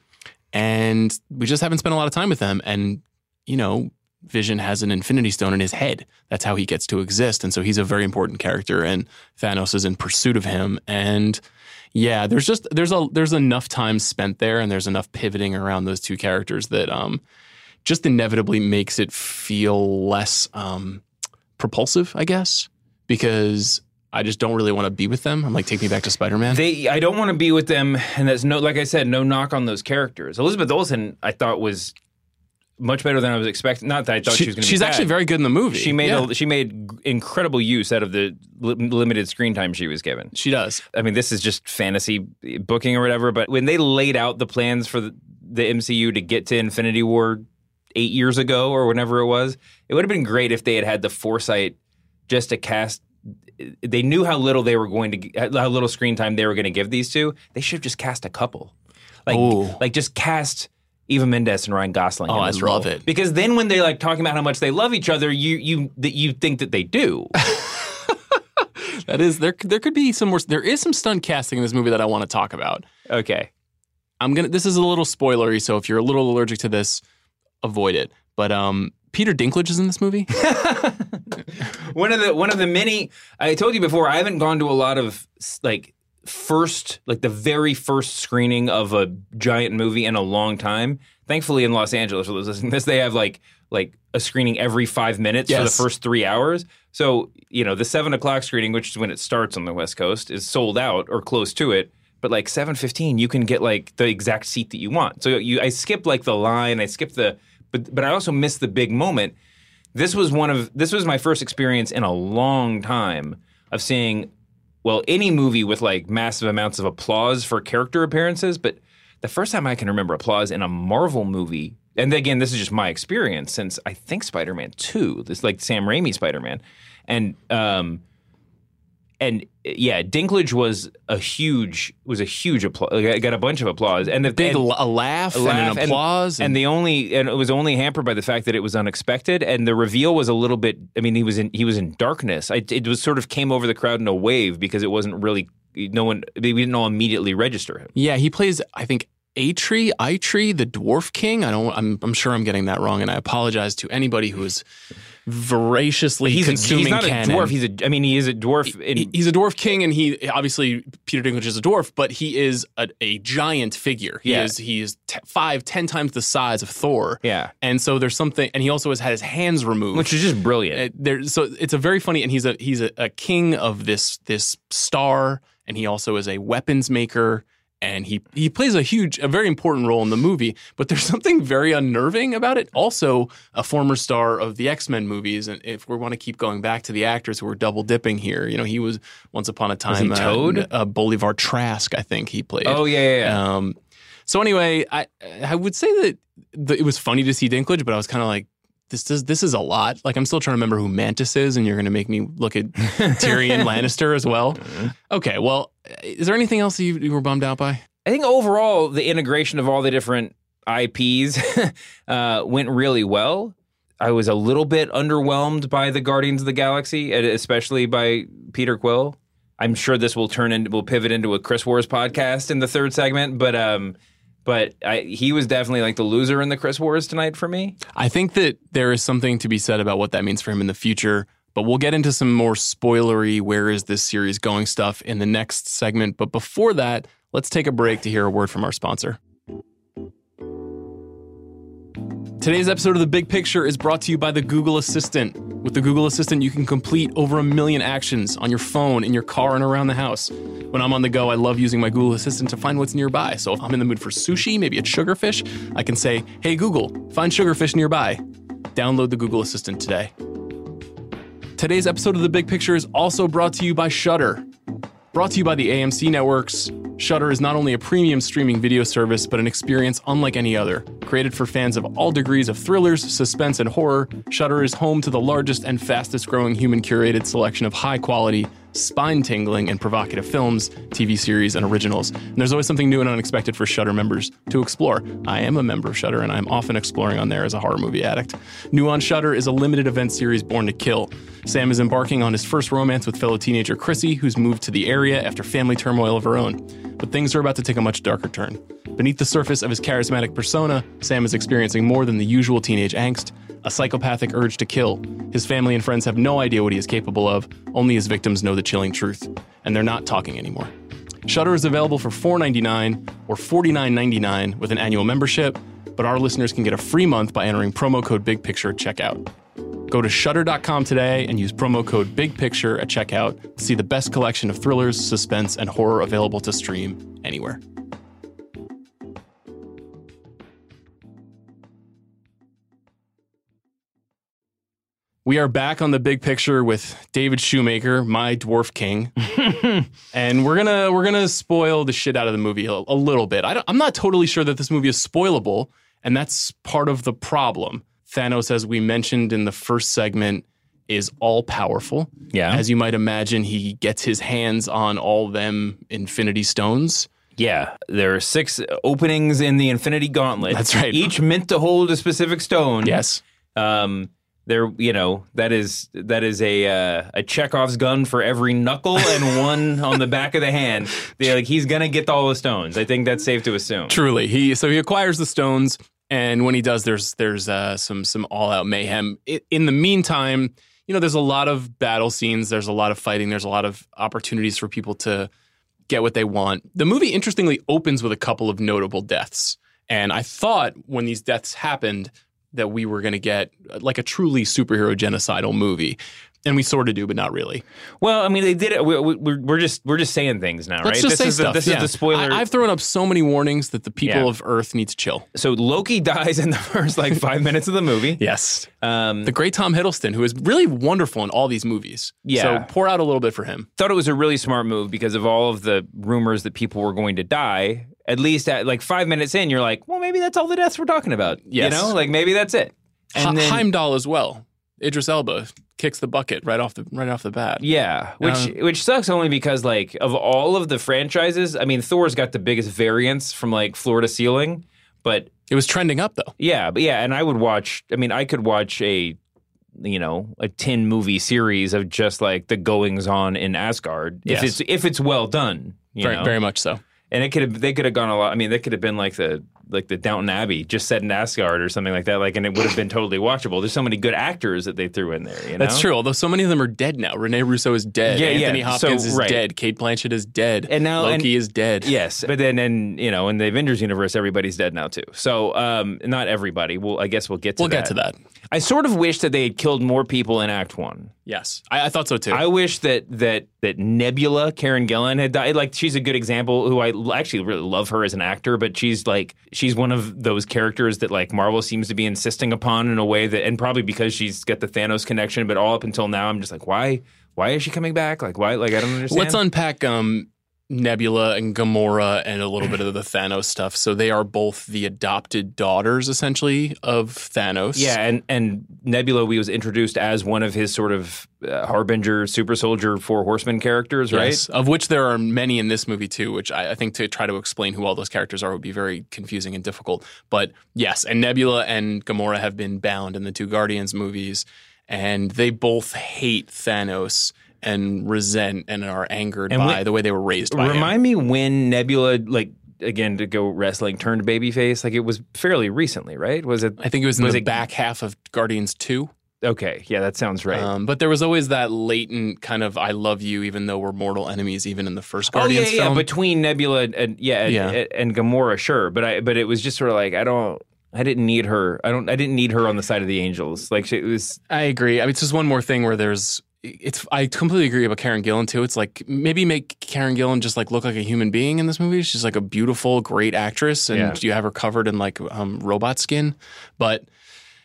And we just haven't spent a lot of time with them. And you know vision has an infinity stone in his head. That's how he gets to exist. And so he's a very important character and thanos is in pursuit of him. And yeah, there's just there's a there's enough time spent there, and there's enough pivoting around those two characters that um, just inevitably makes it feel less um, propulsive, I guess, because I just don't really want to be with them. I'm like, take me back to Spider Man. They, I don't want to be with them, and that's no, like I said, no knock on those characters. Elizabeth Olsen, I thought was much better than I was expecting. Not that I thought she, was going to. Be. She's actually very good in the movie. She made Yeah, a, she made incredible use out of the li- limited screen time she was given. she does. I mean, this is just fantasy booking or whatever, but when they laid out the plans for the, the MCU to get to Infinity War eight years ago or whenever it was, it would have been great if they had had the foresight just to cast. They knew how little they were going to, how little screen time they were going to give these two. They should have just cast a couple, like, Ooh. like just cast Eva Mendes and Ryan Gosling. Oh, I role. love it. because then when they're like talking about how much they love each other, you you that you think that they do. *laughs* That is there. There could be some more. There is some stunt casting in this movie that I want to talk about. okay. I'm gonna. This is a little spoilery, so if you're a little allergic to this, avoid it. But um, Peter Dinklage is in this movie. *laughs* *laughs* one of the one of the many I told you before I haven't gone to a lot of like first like the very first screening of a giant movie in a long time. Thankfully in Los Angeles for those listening to this they have like like a screening every five minutes for the first three hours. So, you know, the seven o'clock screening, which is when it starts on the West Coast, is sold out or close to it. But like seven fifteen, you can get like the exact seat that you want. So you I skipped like the line, I skipped the but but I also missed the big moment. This was one of this was my first experience in a long time of seeing well any movie with like massive amounts of applause for character appearances but the first time i can remember applause in a marvel movie and again this is just my experience since i think spider-man 2 this like sam raimi spider-man and um and yeah dinklage was a huge was a huge applause got a bunch of applause and the Big and, a laugh, and laugh an applause. and, the only and it was only hampered by the fact that it was unexpected and the reveal was a little bit i mean he was in he was in darkness I, it was sort of came over the crowd in a wave because it wasn't really no one we didn't all immediately register him yeah, he plays. I think Atri, Itri, the Dwarf King. I don't. I'm. I'm sure I'm getting that wrong, and I apologize to anybody who is voraciously he's, a, consuming he's not canon. a dwarf he's a i mean he is a dwarf in, He- he's a dwarf king, and he obviously Peter Dinklage is a dwarf, but he is a, a giant figure. He Yeah. is he is t- five, ten times the size of Thor. yeah and so there's something, and he also has had his hands removed, which is just brilliant Uh, there. So it's a very funny, and he's a he's a, a king of this this star, and he also is a weapons maker. And he he plays a huge, a very important role in the movie. But there's *laughs* something very unnerving about it. Also, a former star of the X Men movies, and if we want to keep going back to the actors who were double dipping here, you know, he was once upon a time he uh, Toad? uh, Bolivar Trask, I think he played. oh yeah yeah, yeah. Um, so anyway, I I would say that the, it was funny to see Dinklage, but I was kind of like, this does this is a lot. Like I'm still trying to remember who Mantis is, and you're going to make me look at *laughs* Tyrion Lannister as well. Okay, well, is there anything else that you, you were bummed out by? I think overall the integration of all the different IPs *laughs* uh, went really well. I was a little bit underwhelmed by the Guardians of the Galaxy, especially by Peter Quill. I'm sure this will turn into will pivot into a Chris Wars podcast in the third segment, but um, but I, he was definitely like the loser in the Chris Wars tonight for me. I think that there is something to be said about what that means for him in the future. But we'll get into some more spoilery, where is this series going stuff in the next segment. But before that, let's take a break to hear a word from our sponsor. Today's episode of The Big Picture is brought to you by the Google Assistant. With the Google Assistant, you can complete over a million actions on your phone, in your car, and around the house. When I'm on the go, I love using my Google Assistant to find what's nearby. So if I'm in the mood for sushi, maybe it's sugarfish, I can say, Hey Google, find sugarfish nearby. Download the Google Assistant today. Today's episode of The Big Picture is also brought to you by Shudder. Brought to you by the AMC networks, Shudder is not only a premium streaming video service, but an experience unlike any other. Created for fans of all degrees of thrillers, suspense, and horror, Shudder is home to the largest and fastest growing human curated selection of high quality, spine tingling, and provocative films, TV series, and originals. And there's always something new and unexpected for Shudder members to explore. I am a member of Shudder, and I'm often exploring on there as a horror movie addict. New on Shudder is a limited event series Born to Kill. Sam is embarking on his first romance with fellow teenager Chrissy, who's moved to the area after family turmoil of her own. But things are about to take a much darker turn. Beneath the surface of his charismatic persona, Sam is experiencing more than the usual teenage angst, a psychopathic urge to kill. His family and friends have no idea what he is capable of, only his victims know the chilling truth. And they're not talking anymore. Shudder is available for $4.99 or $49.99 with an annual membership, but our listeners can get a free month by entering promo code BIGPICTURE at checkout. Go to shudder.com today and use promo code BIGPICTURE at checkout to see the best collection of thrillers, suspense, and horror available to stream anywhere. We are back on the big picture with David Shoemaker, my dwarf king, *laughs* and we're gonna we're gonna spoil the shit out of the movie a, a little bit. I am not totally sure that this movie is spoilable, and that's part of the problem. Thanos, as we mentioned in the first segment, is all powerful. Yeah. As you might imagine, he gets his hands on all them Infinity Stones. Yeah, there are six openings in the Infinity Gauntlet. That's right. Each meant to hold a specific stone. Yes. Um, there, you know, that is that is a uh, a Chekhov's gun for every knuckle and one *laughs* on the back of the hand. They're like he's gonna get all the stones. I think that's safe to assume. Truly, he so he acquires the stones, and when he does, there's there's uh, some some all out mayhem. I in the meantime, you know, there's a lot of battle scenes. There's a lot of fighting. There's a lot of opportunities for people to get what they want. The movie interestingly opens with a couple of notable deaths, and I thought when these deaths happened that we were going to get like a truly superhero genocidal movie. And we sort of do, but not really. Well, I mean, they did it. We, we're just we're just saying things now, Let's right? just this say is stuff. The, this yeah. is the spoiler. I, have thrown up so many warnings that the people Yeah. of Earth need to chill. so Loki *laughs* dies in the first like five *laughs* minutes of the movie. Yes. Um, The great Tom Hiddleston, who is really wonderful in all these movies. Yeah. So pour out a little bit for him. thought it was a really smart move because of all of the rumors that people were going to die. At least at like five minutes in, you're like, well, maybe that's all the deaths we're talking about. Yes. You know, like maybe that's it. And then, Heimdall as well. Idris Elba kicks the bucket right off the right off the bat. yeah, which Um, which sucks only because like of all of the franchises, I mean, Thor's got the biggest variance from like floor to ceiling, but It was trending up though. yeah, but yeah, and I would watch. I mean, I could watch a you know a 10 movie series of just like the goings on in Asgard if Yes. it's if it's well done. You Very, know? very much so. And it could have they could have gone a lot. I mean, they could have been like the like the Downton Abbey, just set in Asgard or something like that. Like, and it would have been totally watchable. There's so many good actors that they threw in there. You know, That's true. Although so many of them are dead now. Rene Russo is dead. Yeah, yeah. Anthony Hopkins So, is right. dead. Cate Blanchett is dead. And now- Loki and- is dead. Yes, but then and you know in the Avengers universe, everybody's dead now too. So um, not everybody. Well, I guess we'll get to We'll that. get to that. I sort of wish that they had killed more people in Act One. Yes. I, I thought so too. I wish that that that Nebula, Karen Gillan, had died. Like she's a good example. Who I actually really love her as an actor, but she's like she's one of those characters that like Marvel seems to be insisting upon in a way that, and probably because she's got the Thanos connection. But all up until now, I'm just like, why? Why is she coming back? Like why? Like I don't understand. Let's unpack um, Nebula and Gamora and a little bit of the Thanos stuff. So they are both the adopted daughters, essentially, of Thanos. Yeah, and and Nebula, we was introduced as one of his sort of uh, harbinger, super soldier, four horsemen characters, right? Yes, of which there are many in this movie too, which I, I think to try to explain who all those characters are would be very confusing and difficult. But yes, and Nebula and Gamora have been bound in the two Guardians movies, and they both hate Thanos and resent and are angered And by when- the way they were raised by him. Remind me when Nebula, like again, to go wrestling, turned babyface. Like it was fairly recently, right? Was it? I think it was in Was the it- back half of Guardians 2. Okay, yeah, that sounds right. Um, but there was always that latent kind of I love you even though we're mortal enemies even in the first oh yeah, Guardians yeah. film. Between Nebula and yeah, and, Yeah. and Gamora, sure. But I, but it was just sort of like I don't. I didn't need her. I don't. I didn't need her on the side of the angels. Like she, it was. I agree. I mean, it's just one more thing where there's. It's. I completely agree about Karen Gillan too. It's like maybe make Karen Gillan just like look like a human being in this movie. She's like a beautiful, great actress, and Yeah. you have her covered in like um, robot skin. But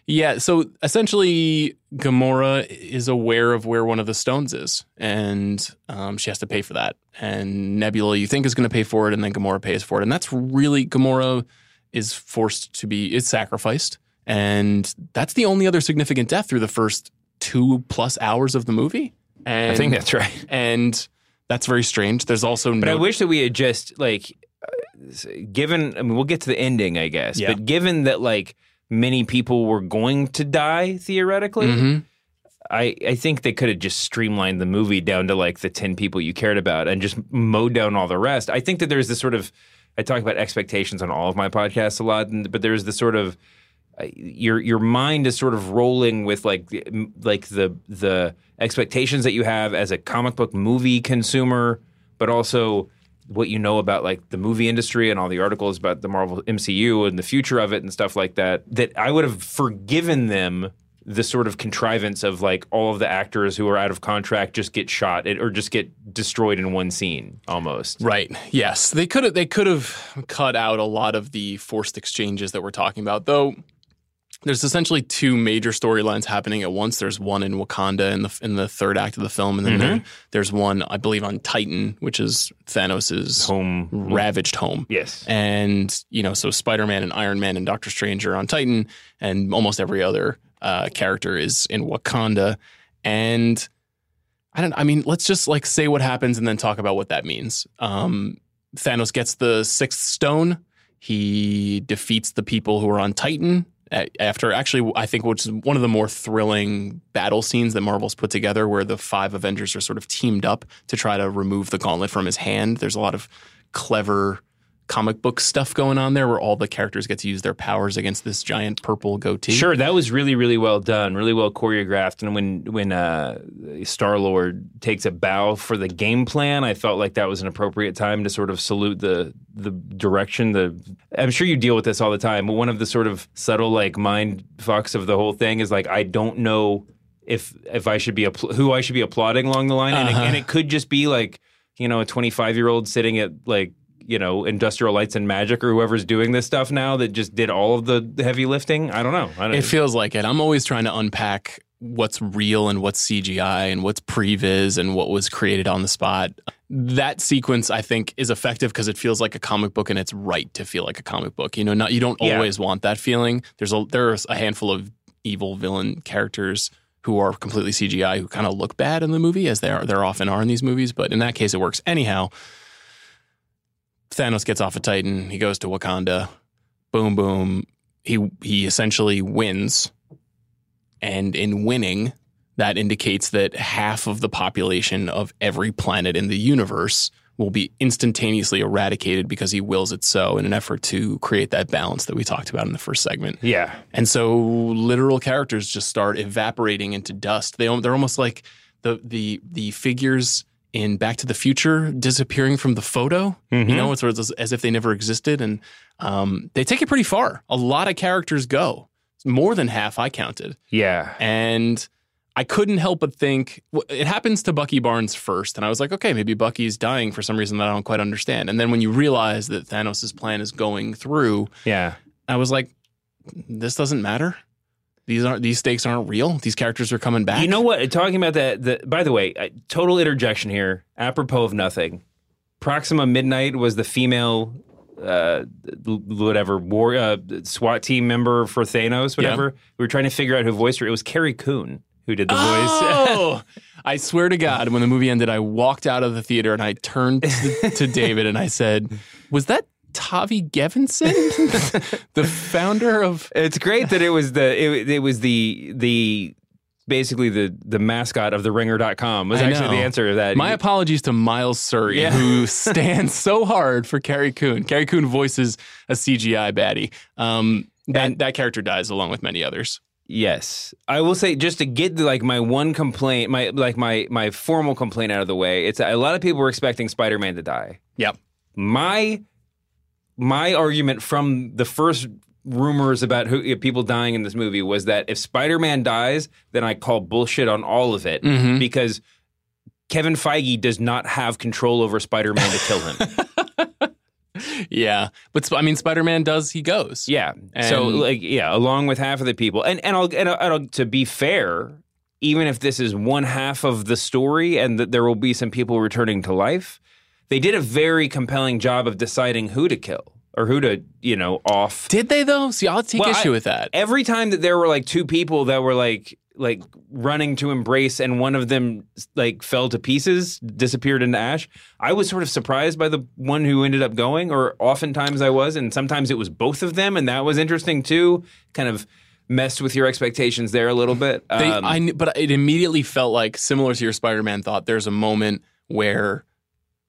yeah, so essentially, Gamora is aware of where one of the stones is, and um, she has to pay for that. And Nebula, you think is going to pay for it, and then Gamora pays for it, and that's really Gamora is forced to be is sacrificed, and that's the only other significant death through the first two plus hours of the movie. And I think that's right. *laughs* and that's very strange. There's also no. But. I wish that we had just like uh, given. I mean, we'll get to the ending, I guess. Yeah. But given that like many people were going to die theoretically, Mhm. I I think they could have just streamlined the movie down to like the ten people you cared about and just mowed down all the rest. I think that there's this sort of. I talk about expectations on all of my podcasts a lot, but there's this sort of Uh, your your mind is sort of rolling with like like the the expectations that you have as a comic book movie consumer, but also what you know about like the movie industry and all the articles about the Marvel MCU and the future of it and stuff like that. That I would have forgiven them the sort of contrivance of like all of the actors who are out of contract just get shot or just get destroyed in one scene almost. Right. Yes. They could have they could have cut out a lot of the forced exchanges that we're talking about. Though there's essentially two major storylines happening at once. There's one in Wakanda in the in the third act of the film, and then Mm-hmm. there, there's one I believe on Titan, which is Thanos's Home. ravaged home. Yes. And you know, so Spider Man and Iron Man and Doctor Strange are on Titan, and almost every other uh, character is in Wakanda. And I don't. I mean, let's just like say what happens and then talk about what that means. Um, Thanos gets the sixth stone. He defeats the people who are on Titan. After actually, I think which is one of the more thrilling battle scenes that Marvel's put together, where the five Avengers are sort of teamed up to try to remove the gauntlet from his hand. There's a lot of clever comic book stuff going on there, where all the characters get to use their powers against this giant purple goatee. Sure, that was really, really well done, really well choreographed. And when when uh, Star Lord takes a bow for the game plan, I felt like that was an appropriate time to sort of salute the the direction. The I'm sure you deal with this all the time, but one of the sort of subtle like mind fucks of the whole thing is like I don't know if if I should be appl- who I should be applauding along the line, and, it, and it could just be like you know a 25 year old sitting at like you know industrial lights and magic or whoever's doing this stuff now that just did all of the heavy lifting. I don't know. I don't, It feels like it. I'm always trying to unpack what's real and what's CGI and what's previs and what was created on the spot. That sequence, I think, is effective because it feels like a comic book and it's right to feel like a comic book. You know, not you don't Yeah. always want that feeling. There's a there's a handful of evil villain characters who are completely CGI who kind of look bad in the movie as they are there often are in these movies, but in that case it works. Anyhow, Thanos gets off of Titan, he goes to Wakanda, boom boom. He he essentially wins. And in winning, that indicates that half of the population of every planet in the universe will be instantaneously eradicated because he wills it so in an effort to create that balance that we talked about in the first segment. yeah. And so literal characters just start evaporating into dust. They they're almost like the the the figures in Back to the Future disappearing from the photo. You know, it's as, as if they never existed, and um, they take it pretty far. A lot of characters go. More than half I counted, Yeah. and I couldn't help but think it happens to Bucky Barnes first, and I was like, okay, maybe Bucky's dying for some reason that I don't quite understand. And then when you realize that Thanos' plan is going through, Yeah. I was like, this doesn't matter. These aren't these stakes aren't real. These characters are coming back. You know what? Talking about that, the, by the way, total interjection here, apropos of nothing. Proxima Midnight was the female, uh, whatever, war, uh, SWAT team member for Thanos, whatever. We were trying to figure out who voiced her. It was Carrie Coon who did the voice. Oh, *laughs* I swear to God, when the movie ended, I walked out of the theater and I turned to, to *laughs* David and I said, "Was that Tavi Gevinson, *laughs* the founder of?" it's great that it was the it, it was the the basically the the mascot of the ringer.com was I actually know. the answer to that. My apologies to Miles Surrey, Yeah. who *laughs* stands so hard for Carrie Coon. Carrie Coon voices a CGI baddie. Um, that And- that character dies along with many others. Yes, I will say just to get the, like my one complaint, my like my my formal complaint out of the way. It's a lot of people were expecting Spider-Man to die. Yep. My my argument from the first rumors about who people dying in this movie was that if Spider-Man dies, then I call bullshit on all of it Mm-hmm. because Kevin Feige does not have control over Spider-Man to kill him. *laughs* Yeah, but I mean, Spider Man does. He goes. Yeah. so like yeah, along with half of the people, and and and I'll, and I'll to be fair, even if this is one half of the story, and that there will be some people returning to life, they did a very compelling job of deciding who to kill or who to you know off. Did they though? See, I'll take Well, issue I- with that. Every time that there were like two people that were like like running to embrace and one of them like fell to pieces disappeared into ash i was sort of surprised by the one who ended up going or oftentimes i was and sometimes it was both of them and that was interesting too kind of messed with your expectations there a little bit They, Um, I, but it immediately felt like similar to your Spider-Man thought. There's a moment where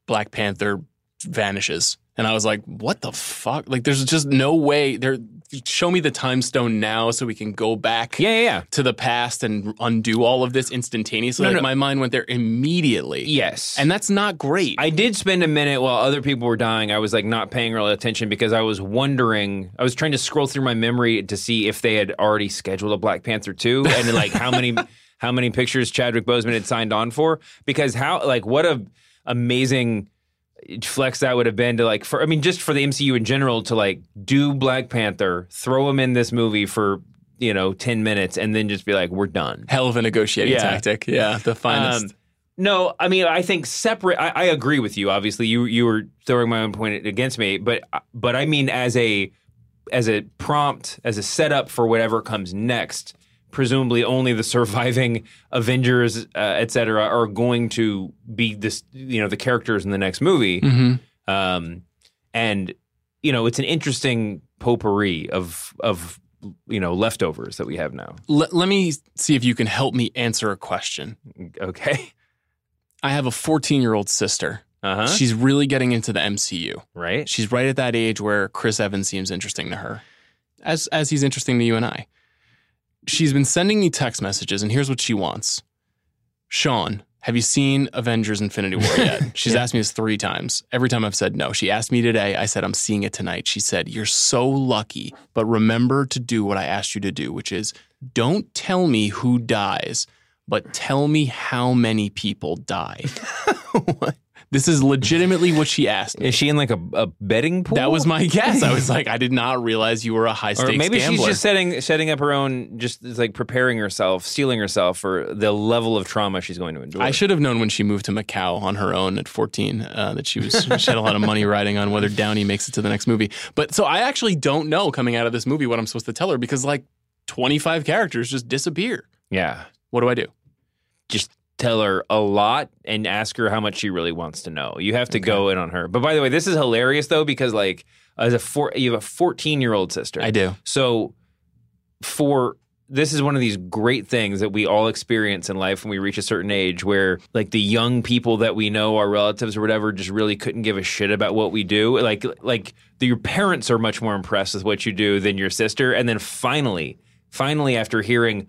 Black Panther vanishes, and I was like, "What the fuck?" Like, there's just no way. There, show me the time stone now so we can go back Yeah, yeah, yeah. to the past and undo all of this instantaneously. No, like no. my mind went there immediately. Yes. And that's not great. I did spend a minute while other people were dying. I was like not paying real attention because I was wondering. I was trying to scroll through my memory to see if they had already scheduled a Black Panther two *laughs* and like how many how many pictures Chadwick Boseman had signed on for. Because how like what a amazing flex that would have been to like for I mean just for the MCU in general to like do Black Panther, throw him in this movie for you know ten minutes, and then just be like we're done. Hell of a negotiating Yeah. tactic. Yeah, the finest. Um, no, I mean I think separate. I, I agree with you. Obviously, you you were throwing my own point against me, but but I mean as a as a prompt, as a setup for whatever comes next. Presumably, only the surviving *laughs* Avengers, uh, et cetera, are going to be this. You know, the characters in the next movie. Mhm. Um, and you know, it's an interesting potpourri of of you know leftovers that we have now. Let- let me see if you can help me answer a question. Okay. I have a 14 year old sister. Uh huh. She's really getting into the MCU. Right. She's right at that age where Chris Evans seems interesting to her, as as he's interesting to you and I. She's been sending me text messages, and here's what she wants: Sean, have you seen Avengers: Infinity War yet? *laughs* She's asked me this three times. Every time I've said no. She asked me today. I said I'm seeing it tonight. She said you're so lucky, but remember to do what I asked you to do, which is don't tell me who dies, but tell me how many people die. *laughs* *laughs* This is legitimately what she asked me. Is she in like a, a betting pool? That was my guess. I *laughs* was like, I did not realize you were a high or stakes maybe gambler. she's just setting setting up her own, just like preparing herself, steeling herself for the level of trauma she's going to endure. I should have known when she moved to Macau on her own at 14 uh, that she was she had a lot of money riding on whether Downey makes it to the next movie. But so I actually don't know coming out of this movie what I'm supposed to tell her because like 25 characters just disappear. Yeah, What do I do? just tell her a lot and ask her how much she really wants to know. You have to go in on her. But by the way, this is hilarious though because like as a four, you have a 14 year old sister. I do. So for this is one of these great things that we all experience in life when we reach a certain age where like the young people that we know our relatives or whatever just really couldn't give a shit about what we do like like the, your parents are much more impressed with what you do than your sister and then finally finally after hearing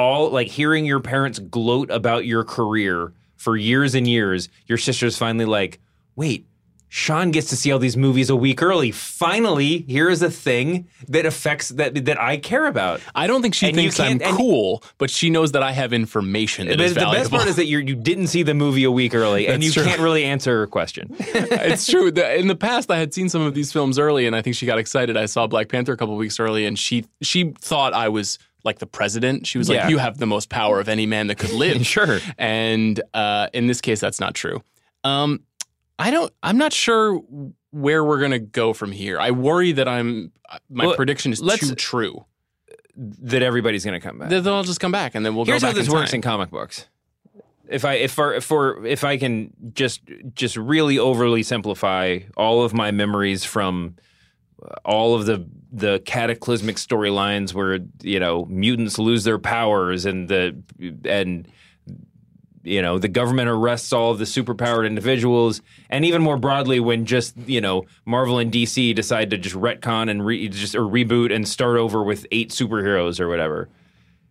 all like hearing your parents gloat about your career for years and years your sister's finally like wait Sean gets to see all these movies a week early. Finally, here is a thing that affects that that I care about. I don't think she And thinks I'm cool, but she knows that I have information that is the valuable. best part is that you you didn't see the movie a week early, and you true. can't really answer her question. *laughs* it's true. In the past, I had seen some of these films early, and I think she got excited. I saw Black Panther a couple weeks early, and she she thought I was like the president. She was Yeah. like, "You have the most power of any man that could *laughs* live." Sure. And uh, in this case, that's not true. Um, I don't. I'm not sure where we're gonna go from here. I worry that I'm. My Well, prediction is too true. that everybody's going to come back. That They'll just come back, and then we'll Here's go how this in works in comic books. If I if for, for if I can just just really overly simplify all of my memories from uh, all of the the cataclysmic storylines where you know mutants lose their powers and the and you know the government arrests all of the superpowered individuals. And even more broadly when just you know Marvel and DC decide to just retcon and re- just or reboot and start over with eight superheroes or whatever.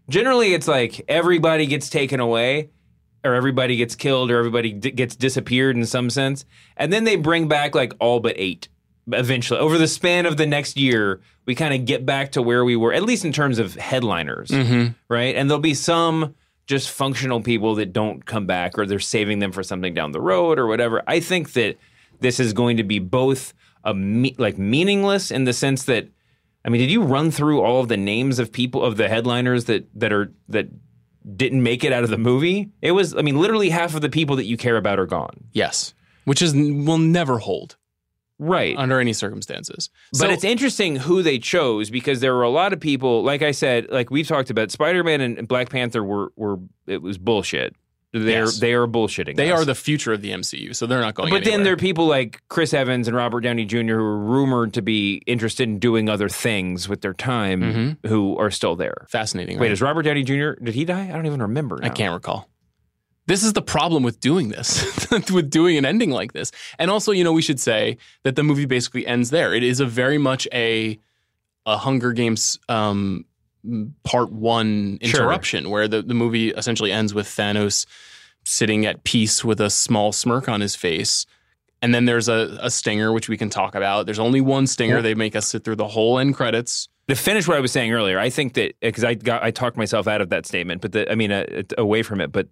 Generally it's like everybody gets taken away or everybody gets killed or everybody d- gets disappeared in some sense. And then they bring back like all but eight eventually over the span of the next year we kind of get back to where we were at least in terms of headliners mm-hmm. right? And there'll be some just functional people that don't come back or they're saving them for something down the road or whatever. I think that this is going to be both a me- like meaningless in the sense that I mean, did you run through all of the names of people of the headliners that that are that didn't make it out of the movie? It was, I mean, literally half of the people that you care about are gone. Yes, which is will never hold Right. under any circumstances. but it's interesting who they chose because there were a lot of people, like I said, like we've talked about, Spider Man and Black Panther were were it was bullshit. They're Yes. they are bullshitting. they us. are the future of the MCU, so they're not going. But then there are people like Chris Evans and Robert Downey Jr. who are rumored to be interested in doing other things with their time, mm-hmm. who are still there. fascinating. Wait, right? is Robert Downey Jr. did he die? I don't even remember. I can't recall. This is the problem with doing this, *laughs* with doing an ending like this. And also, you know, we should say that the movie basically ends there. It is a very much a a Hunger Games um, part one Sure. interruption, where the, the movie essentially ends with Thanos sitting at peace with a small smirk on his face. And then there's a, a stinger, which we can talk about. There's only one stinger. They make us sit through the whole end credits. to finish what I was saying earlier, I think that because I got I talked myself out of that statement, but the, I mean uh, away from it. But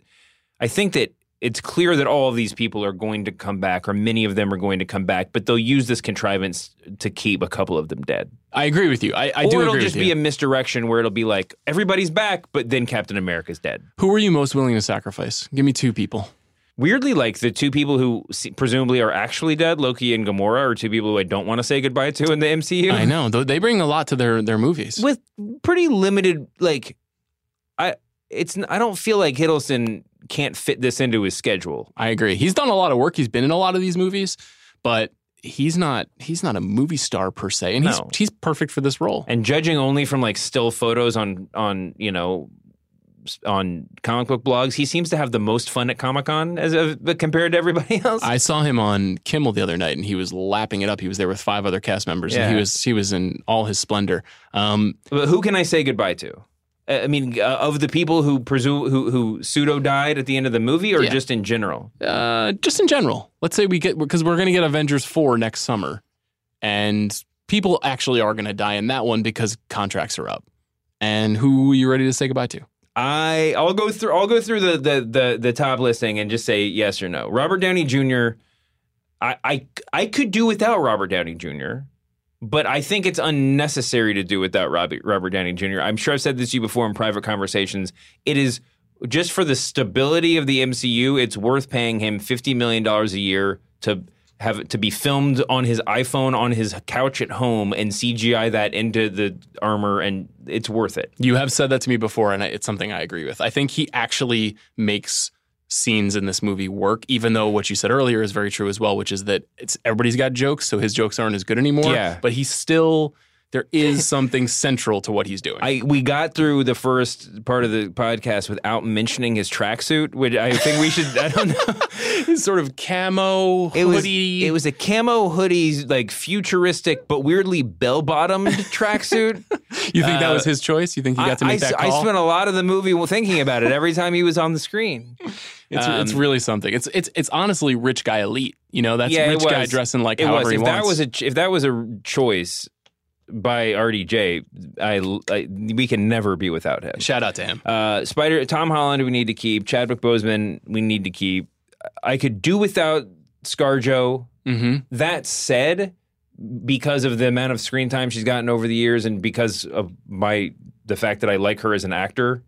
I think that it's clear that all of these people are going to come back, or many of them are going to come back, but they'll use this contrivance to keep a couple of them dead. I agree with you. I, I or do it'll agree just be you. a misdirection where it'll be like everybody's back, but then Captain America's dead. Who are you most willing to sacrifice? Give me two people. Weirdly, like the two people who presumably are actually dead, Loki and Gamora, are two people who I don't want to say goodbye to in the MCU. I know. They bring a lot to their, their movies. with pretty limited like I it's I don't feel like Hiddleston can't fit this into his schedule. I agree. He's done a lot of work. He's been in a lot of these movies, but he's not he's not a movie star per se, and he's No. he's perfect for this role. And judging only from like still photos on on you know s- on comic book blogs, he seems to have the most fun at Comic Con as of, compared to everybody *laughs* else. I saw him on Kimmel the other night, and he was lapping it up. He was there with five other cast members, and he Yeah. was he was in all his splendor. Um, but who can I say goodbye to? Uh, I mean, uh, of the people who presume who who pseudo died at the end of the movie, or Yeah. just in general. uh, just in general, let's say we get because we're going to get Avengers four next summer, and people actually are going to die in that one because contracts are up. And who are you ready to say goodbye to? I I'll go through I'll go through the the the, the top listing and just say yes or no. Robert Downey Jr. I I I could do without Robert Downey Jr. But I think it's unnecessary to do without Robert Robert Downey Jr. I'm sure I've said this to you before in private conversations. It is just for the stability of the MCU. It's worth paying him fifty million dollars a year to have to be filmed on his iPhone on his couch at home and CGI that into the armor, and it's worth it. You have said that to me before, and it's something I agree with. I think he actually makes scenes in this movie work, even though what you said earlier is very true as well, which is that it's everybody's got jokes, so his jokes aren't as good anymore. Yeah. But he's still there is something central to what he's doing. I we got through the first part of the podcast without mentioning his tracksuit, which I think we should. I don't know. *laughs* his sort of camo It was hoodie. it was a camo hoodie, like futuristic but weirdly bell bottomed tracksuit. *laughs* you think that uh, was his choice? You think he got to I, make I, that I spent a lot of the movie thinking about it every time he was on the screen. it's, it's um, really something. It's it's it's honestly rich guy elite. You know, that's Yeah, rich guy dressing like It however was he if wants. that was a if that was a choice by RDJ, I, I we can never be without him. Shout out to him. Uh, Spider Tom Holland we need to keep. Chadwick Boseman we need to keep. I could do without ScarJo. hmm That said, because of the amount of screen time she's gotten over the years, and because of my the fact that I like her as an actor,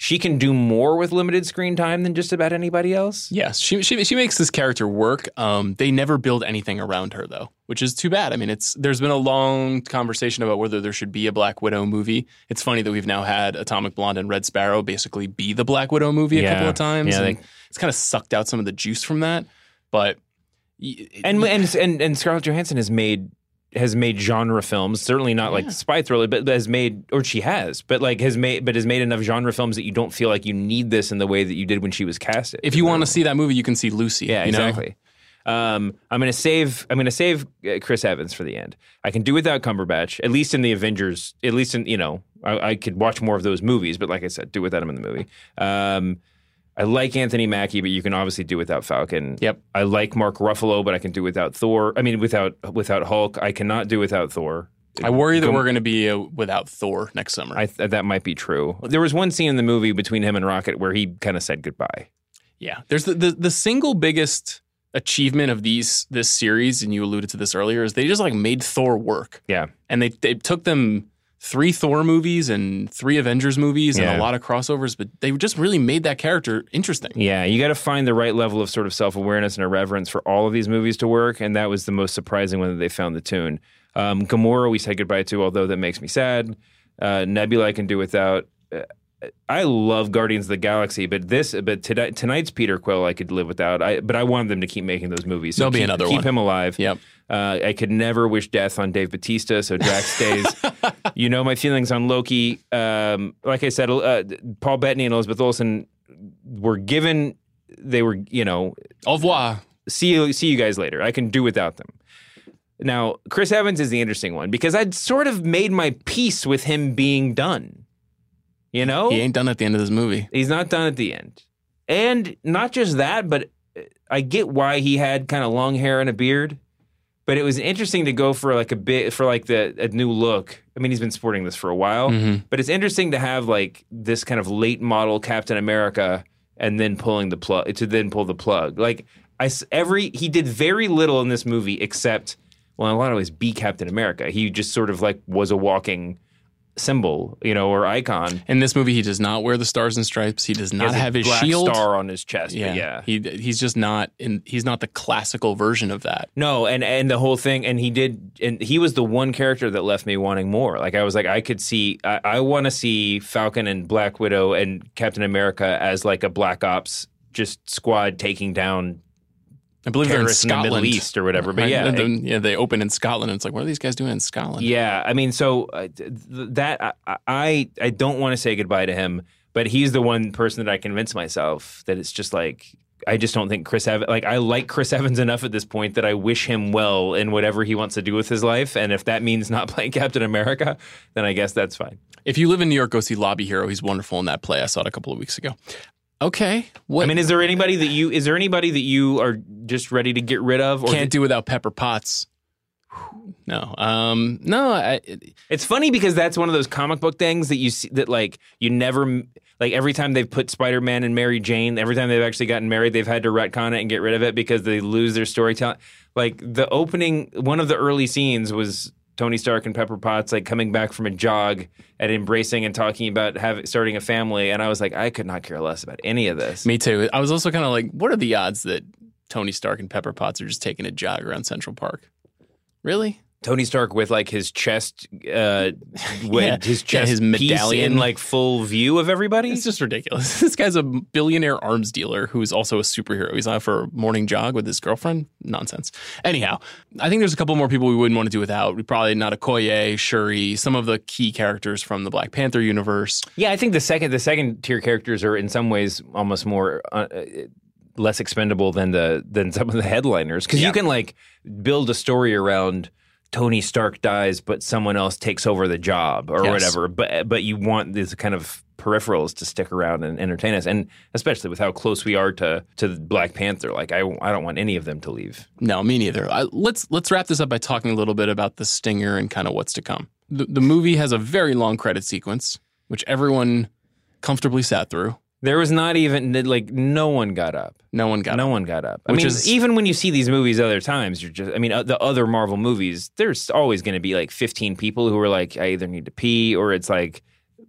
she can do more with limited screen time than just about anybody else. Yes, she, she she makes this character work. Um, they never build anything around her though, which is too bad. I mean, it's there's been a long conversation about whether there should be a Black Widow movie. It's funny that we've now had Atomic Blonde and Red Sparrow basically be the Black Widow movie a Yeah. couple of times, Yeah, and they- it's kind of sucked out some of the juice from that. But And and and, and Scarlett Johansson has made has made genre films. Certainly not like Yeah. spy thriller, but has made or she has, but like has made but has made enough genre films that you don't feel like you need this in the way that you did when she was casted. if you want to see that movie, you can see Lucy. Yeah, you know? exactly. Um, I'm gonna save. I'm gonna save uh, Chris Evans for the end. I can do without Cumberbatch, at least in the Avengers. At least in you know, I, I could watch more of those movies. But like I said, do without him in the movie. Um, I like Anthony Mackie, but you can obviously do without Falcon. Yep. I like Mark Ruffalo, but I can do without Thor. I mean, without without Hulk, I cannot do without Thor. I worry that we're going to be uh, without Thor next summer. I th- that might be true. There was one scene in the movie between him and Rocket where he kind of said goodbye. Yeah, there's the, the the single biggest achievement of these this series, and you alluded to this earlier, is they just like made Thor work, Yeah. and they they took them three Thor movies and three Avengers movies and Yeah. a lot of crossovers, but they just really made that character interesting. Yeah, you got to find the right level of sort of self awareness and irreverence for all of these movies to work, and that was the most surprising one that they found the tune. Um, Gamora, we said goodbye to, although that makes me sad. Uh, Nebula, I can do without. I love Guardians of the Galaxy, but this, but today, tonight's Peter Quill, I could live without. I, but I wanted them to keep making those movies. So There'll be keep, another keep one. him alive. Yep. Uh, I could never wish death on Dave Batista, so Drax *laughs* stays. you know my feelings on Loki. Um, like I said, uh, Paul Bettany and Elizabeth Olsen were given. They were, you know, Au revoir. see you, see you guys later. I can do without them. Now, Chris Evans is the interesting one because I'd sort of made my peace with him being done. You know, He ain't done at the end of this movie. he's not done at the end, and not just that, but uh, I get why he had kind of long hair and a beard. But it was interesting to go for like a bit for like the a new look. I mean, he's been sporting this for a while, Mhm. but it's interesting to have like this kind of late model Captain America and then pulling the plug to then pull the plug. Like I every he did very little in this movie except well, in a lot of ways be Captain America. He just sort of like was a walking symbol, you know, or icon. In this movie, he does not wear the stars and stripes. He does He not a have his shield. star on his chest. Yeah, yeah. He he's just not in. He's not the classical version of that. No, and and the whole thing, and he did, and he was the one character that left me wanting more. Like I was like, I could see, I, I want to see Falcon and Black Widow and Captain America as like a Black Ops just squad taking down I believe they're in in the Scotland, Middle East or whatever. But yeah, then, yeah, they open in Scotland. And it's like, what are these guys doing in Scotland? Yeah, I mean, so uh, th- th- that I I, I don't want to say goodbye to him, but he's the one person that I convince myself that it's just like I just don't think Chris Evans like I like Chris *laughs* Evans enough at this point that I wish him well in whatever he wants to do with his life, and if that means not *laughs* playing Captain America, then I guess that's fine. If you live in New York, go see Lobby Hero. He's wonderful in that play. I saw it a couple of weeks ago. Okay, what I mean, is there anybody that you is there anybody that you are just ready to get rid of? Or can't do without Pepper Potts. *sighs* No, um, no. I, It's funny because that's one of those comic book things that you see that like you never like every time they've put Spider Man and Mary Jane, every time they've actually gotten married, they've had to retcon it and get rid of it because they lose their storytelling. Like the opening, one of the early scenes was Tony Stark and Pepper Potts like coming back from a jog and embracing and talking about having starting a family, and I was like, I could not care less about any of this. me too. I was also kind of like, what are the odds that Tony Stark and Pepper Potts are just taking a jog around Central Park? Really? Tony Stark with like his chest, uh, *laughs* with Yeah. his Yeah, chest his medallion. in like full view of everybody. It's just ridiculous. *laughs* This guy's a billionaire arms dealer who's also a superhero. He's out for a morning jog with his girlfriend. Nonsense. Anyhow, I think there's a couple more people we wouldn't want to do without. We probably not Okoye, Shuri, some of the key characters from the Black Panther universe. Yeah, I think the second the second tier characters are in some ways almost more uh, uh, less expendable than the than some of the headliners because Yeah. you can like build a story around Tony Stark dies, but someone else takes over the job or Yes. whatever. But but you want these kind of peripherals to stick around and entertain us, and especially with how close we are to to Black Panther. Like I I don't want any of them to leave. No, me neither. I, let's let's wrap this up by talking a little bit about the stinger and kind of what's to come. The, the movie has a very long credit sequence, which everyone comfortably sat through. There was not even like no one got up. No one got no it. one got up. I Which mean, is- even when you see these movies other times, you're just. I mean, uh, the other Marvel movies, there's always going to be like 15 people who are like, I either need to pee or it's like,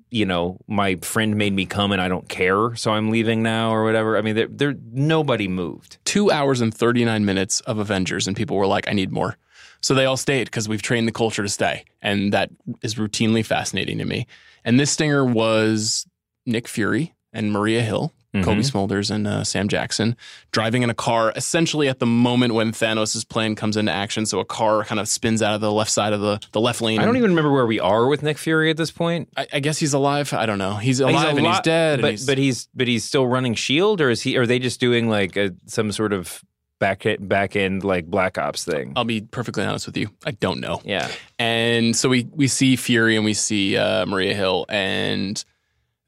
you know, my friend made me come and I don't care, so I'm leaving now or whatever. I mean, there, there nobody moved. two hours and 39 minutes of Avengers, and people were like, I need more. So they all stayed because we've trained the culture to stay. And that is routinely fascinating to me. And this stinger was Nick Fury and Maria Hill, Cobie Smulders and uh, Sam Jackson, driving in a car essentially at the moment when Thanos' plane comes into action. So a car kind of spins out of the left side of the, the left lane. I don't even remember where we are with Nick Fury at this point. I, I guess he's alive. I don't know. He's alive and he's dead. but he's- but he's but he's still running Shield, or is he? Are they just doing like a, some sort of back back end like Black Ops thing? I'll be perfectly honest with you. I don't know. yeah. And so we we see Fury and we see uh, Maria Hill, and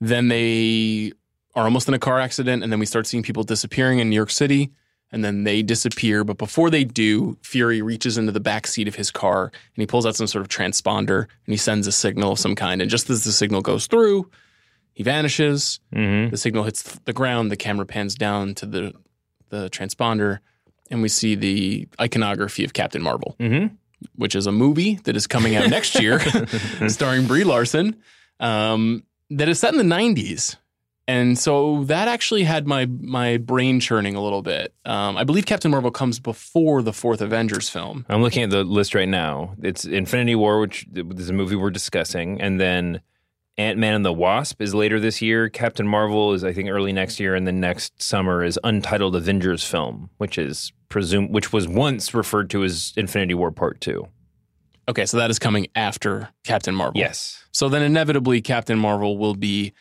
then they are almost in a car accident, and then we start seeing people disappearing in New York City, and then they disappear. But before they do, Fury reaches into the back seat of his car and he pulls out some sort of transponder and he sends a signal of some kind. And just as the signal goes through, he vanishes. Mm-hmm. The signal hits the ground. The camera pans down to the the transponder, and we see the iconography of Captain Marvel Mm-hmm. which is a movie that is coming out next year, *laughs* *laughs* starring Brie Larson, um, that is set in the '90s, and so that actually had my my brain churning a little bit. Um, I believe Captain Marvel comes before the fourth Avengers film. I'm looking at the list right now. It's Infinity War, which is a movie we're discussing, and then Ant Man and the Wasp is later this year. Captain Marvel is I think early next year, and then next summer is Untitled Avengers film, which is presumed, which was once referred to as Infinity War Part Two. Okay, so that is coming after Captain Marvel. Yes. So then inevitably Captain Marvel will be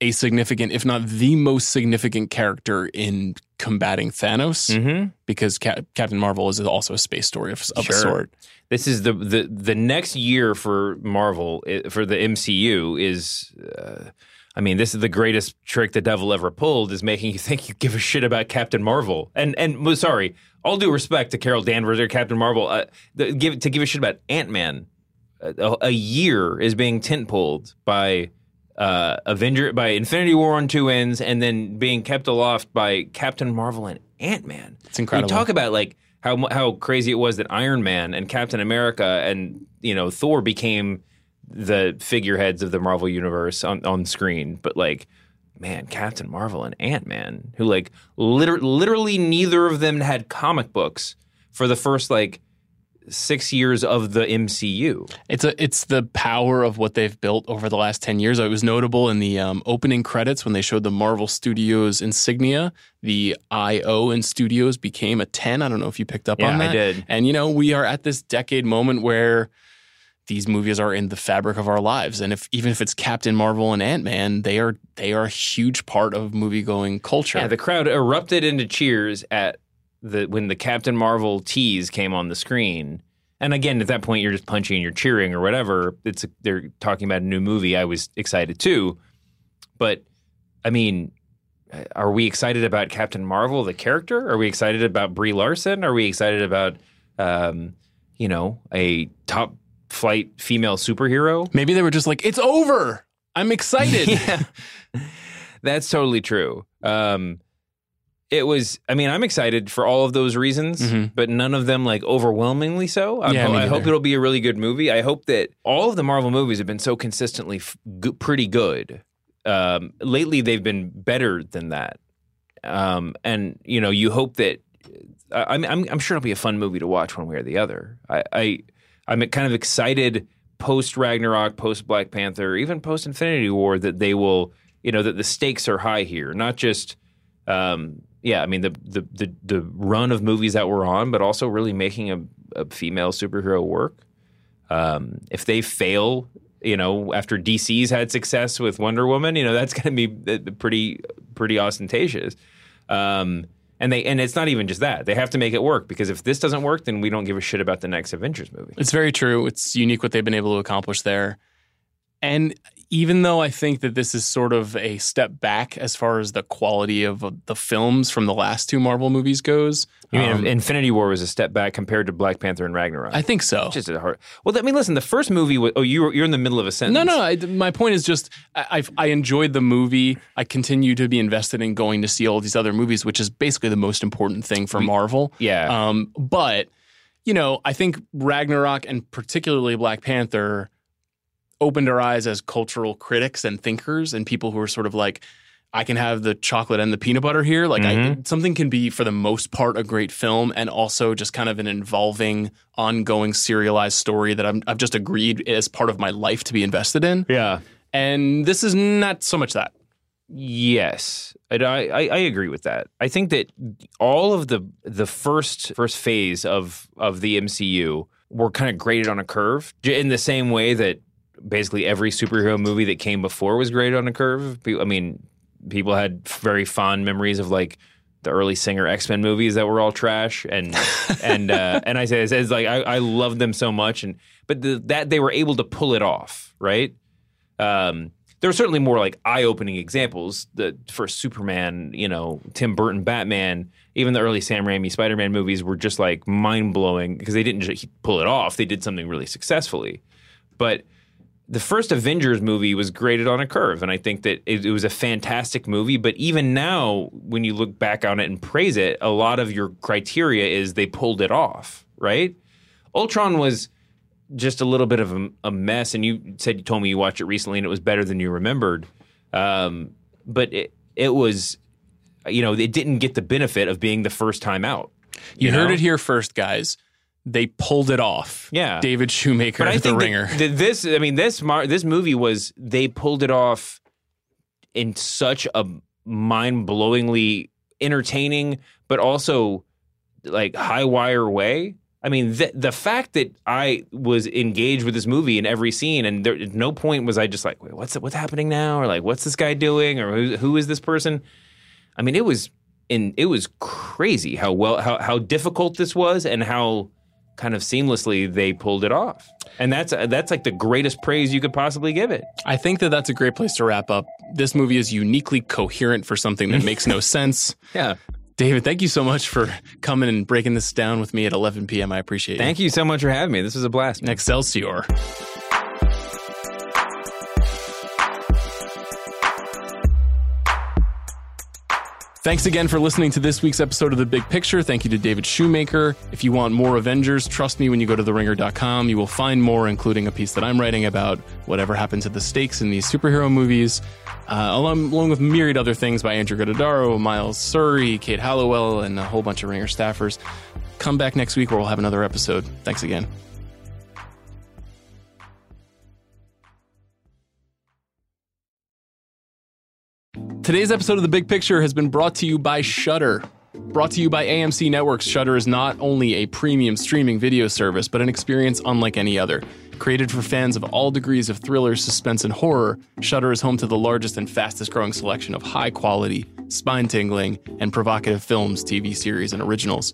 a significant, if not the most significant character in combating Thanos, Mm-hmm. because Cap- Captain Marvel is also a space story of, of Sure. a sort. This is the the the next year for Marvel for the MCU is. Uh, I mean, this is the greatest trick the devil ever pulled is making you *laughs* think you give a shit about Captain Marvel. And and sorry, all due respect to Carol Danvers or Captain Marvel, uh, the, give to give a shit about Ant Man. A, a year is being tent pulled by uh, Avenger by Infinity War on two ends, and then being kept aloft by Captain Marvel and Ant Man. It's incredible. We talk about like how how crazy it was that Iron Man and Captain America and you know Thor became the figureheads of the Marvel universe on, on screen, but like man, Captain Marvel and Ant Man, who like liter- literally neither of them had comic books for the first like six years of the MCU. It's a it's the power of what they've built over the last ten years. It was notable in the um, opening credits when they showed the Marvel Studios insignia. The IO in Studios became a ten. I don't know if you picked up Yeah, on that. I did. And you know we are at this decade moment where these movies are in the fabric of our lives, and if even if it's Captain Marvel and Ant Man, they are they are a huge part of movie going culture. Yeah, the crowd erupted into cheers at the when the Captain Marvel tease came on the screen. And again, at that point, you're just punching and you're cheering or whatever. It's they're talking about a new movie. I was excited too, but I mean, are we excited about Captain Marvel, the character? Are we excited about Brie Larson? Are we excited about, um, you know, a top flight female superhero? Maybe they were just like, it's over. I'm excited. *laughs* yeah, that's totally true. Um, it was. I mean, I'm excited for all of those reasons, Mhm. but none of them like overwhelmingly so. I, Yeah, I hope it'll be a really good movie. I hope that all of the Marvel movies have been so consistently f- g- pretty good. Um, lately, they've been better than that. Um, and you know, you hope that. I, I'm, I'm I'm sure it'll be a fun movie to watch one way or the other. I, I I'm kind of excited post Ragnarok, post Black Panther, even post Infinity War that they will, you know, that the stakes are high here. Not just, um, yeah, I mean the, the the the run of movies that we're on, but also really making a, a female superhero work. Um, if they fail, you know, after DC's had success with Wonder Woman, you know, that's going to be uh, pretty pretty ostentatious. Um, and they and it's not even just that they have to make it work because if this doesn't work, then we don't give a shit about the next Avengers movie. It's very true. It's unique what they've been able to accomplish there. And even though I think that this is sort of a step back as far as the quality of uh, the films from the last two Marvel movies goes, You mean um, Infinity War was a step back compared to Black Panther and Ragnarok? I think so. just a hard. Well, I mean, listen, the first movie was. Oh, you you're in the middle of a sentence. No, no. I, my point is just I, I enjoyed the movie. I continue to be invested in going to see all these other movies, which is basically the most important thing for Marvel. Yeah. Um, but you know, I think Ragnarok and particularly Black Panther opened our eyes as cultural critics and thinkers and people who are sort of like, I can have the chocolate and the peanut butter here. Like, I, mm-hmm. something can be for the most part a great film and also just kind of an involving, ongoing, serialized story that I'm, I've just agreed as part of my life to be invested in. yeah. And this is not so much that. Yes, I, I I agree with that. I think that all of the the first first phase of of the MCU were kind of graded on a curve, in the same way that basically every superhero movie that came before was graded on a curve. I mean, people had very fond memories of like the early Singer X Men movies that were all trash, and *laughs* and uh, and I say it's like I, I love them so much, and but the, that they were able to pull it off, right? Um, there are certainly more like eye-opening examples. The first Superman, you know, Tim Burton Batman, even the early Sam Raimi Spider-Man movies were just like mind-blowing because they didn't just pull it off; they did something really successfully. But the first Avengers movie was graded on a curve, and I think that it, it was a fantastic movie. But even now, when you look back on it and praise it, a lot of your criteria is they pulled it off, right? Ultron was just a little bit of a, a mess, and you said you told me you watched it recently, and it was better than you remembered. Um, but it it was, you know, it didn't get the benefit of being the first time out. You, heard know? it here first, guys. They pulled it off. Yeah. David Shoemaker, But I the that- ringer. that this, I mean, this mar- this movie was they pulled it off in such a mind-blowingly entertaining, but also like high wire way I mean, the, the fact that I was engaged with this movie in every scene, and there, at no point was I just like, Wait, what's what's happening now, or like, what's this guy doing, or who, who is this person? I mean, it was in it was crazy how well how how difficult this was, and how kind of seamlessly they pulled it off. And that's that's like the greatest praise you could possibly give it. I think that that's a great place to wrap up. This movie is uniquely coherent for something that makes no *laughs* sense. Yeah. David, thank you so much for coming and breaking this down with me at 11 p.m. I appreciate it. Thank you so much for having me. This was a blast. Excelsior. Thanks again for listening to this week's episode of The Big Picture. Thank you to David Shoemaker. If you want more Avengers, trust me when you go to theringer.com, you will find more, including a piece that I'm writing about whatever happened to the stakes in these superhero movies, uh, along, along with myriad other things by Andrew Gruttadaro, Miles Surrey, Kate Halliwell, and a whole bunch of Ringer staffers. Come back next week where we'll have another episode. Thanks again. Today's episode of The Big Picture has been brought to you by Shudder. Brought to you by AMC Networks, Shudder is not only a premium streaming video service, but an experience unlike any other. Created for fans of all degrees of thriller, suspense, and horror, Shudder is home to the largest and fastest growing selection of high quality, spine tingling, and provocative films, TV series, and originals.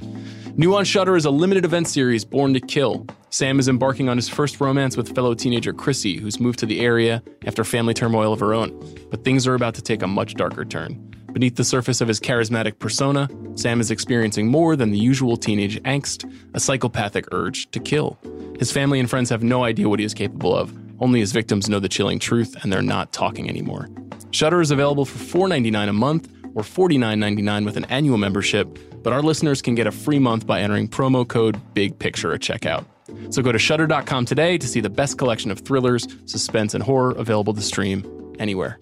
New on Shudder is a limited event series, Born to Kill. Sam is embarking on his first romance with fellow teenager Chrissy, who's moved to the area after family turmoil of her own. But things are about to take a much darker turn. Beneath the surface of his charismatic persona, Sam is experiencing more than the usual teenage angst, a psychopathic urge to kill. His family and friends have no idea what he is capable of. Only his victims know the chilling truth, and they're not talking anymore. Shudder is available for $4.99 a month or $49.99 with an annual membership, but our listeners can get a free month by entering promo code Big Picture at checkout. So go to shudder.com today to see the best collection of thrillers, suspense, and horror available to stream anywhere.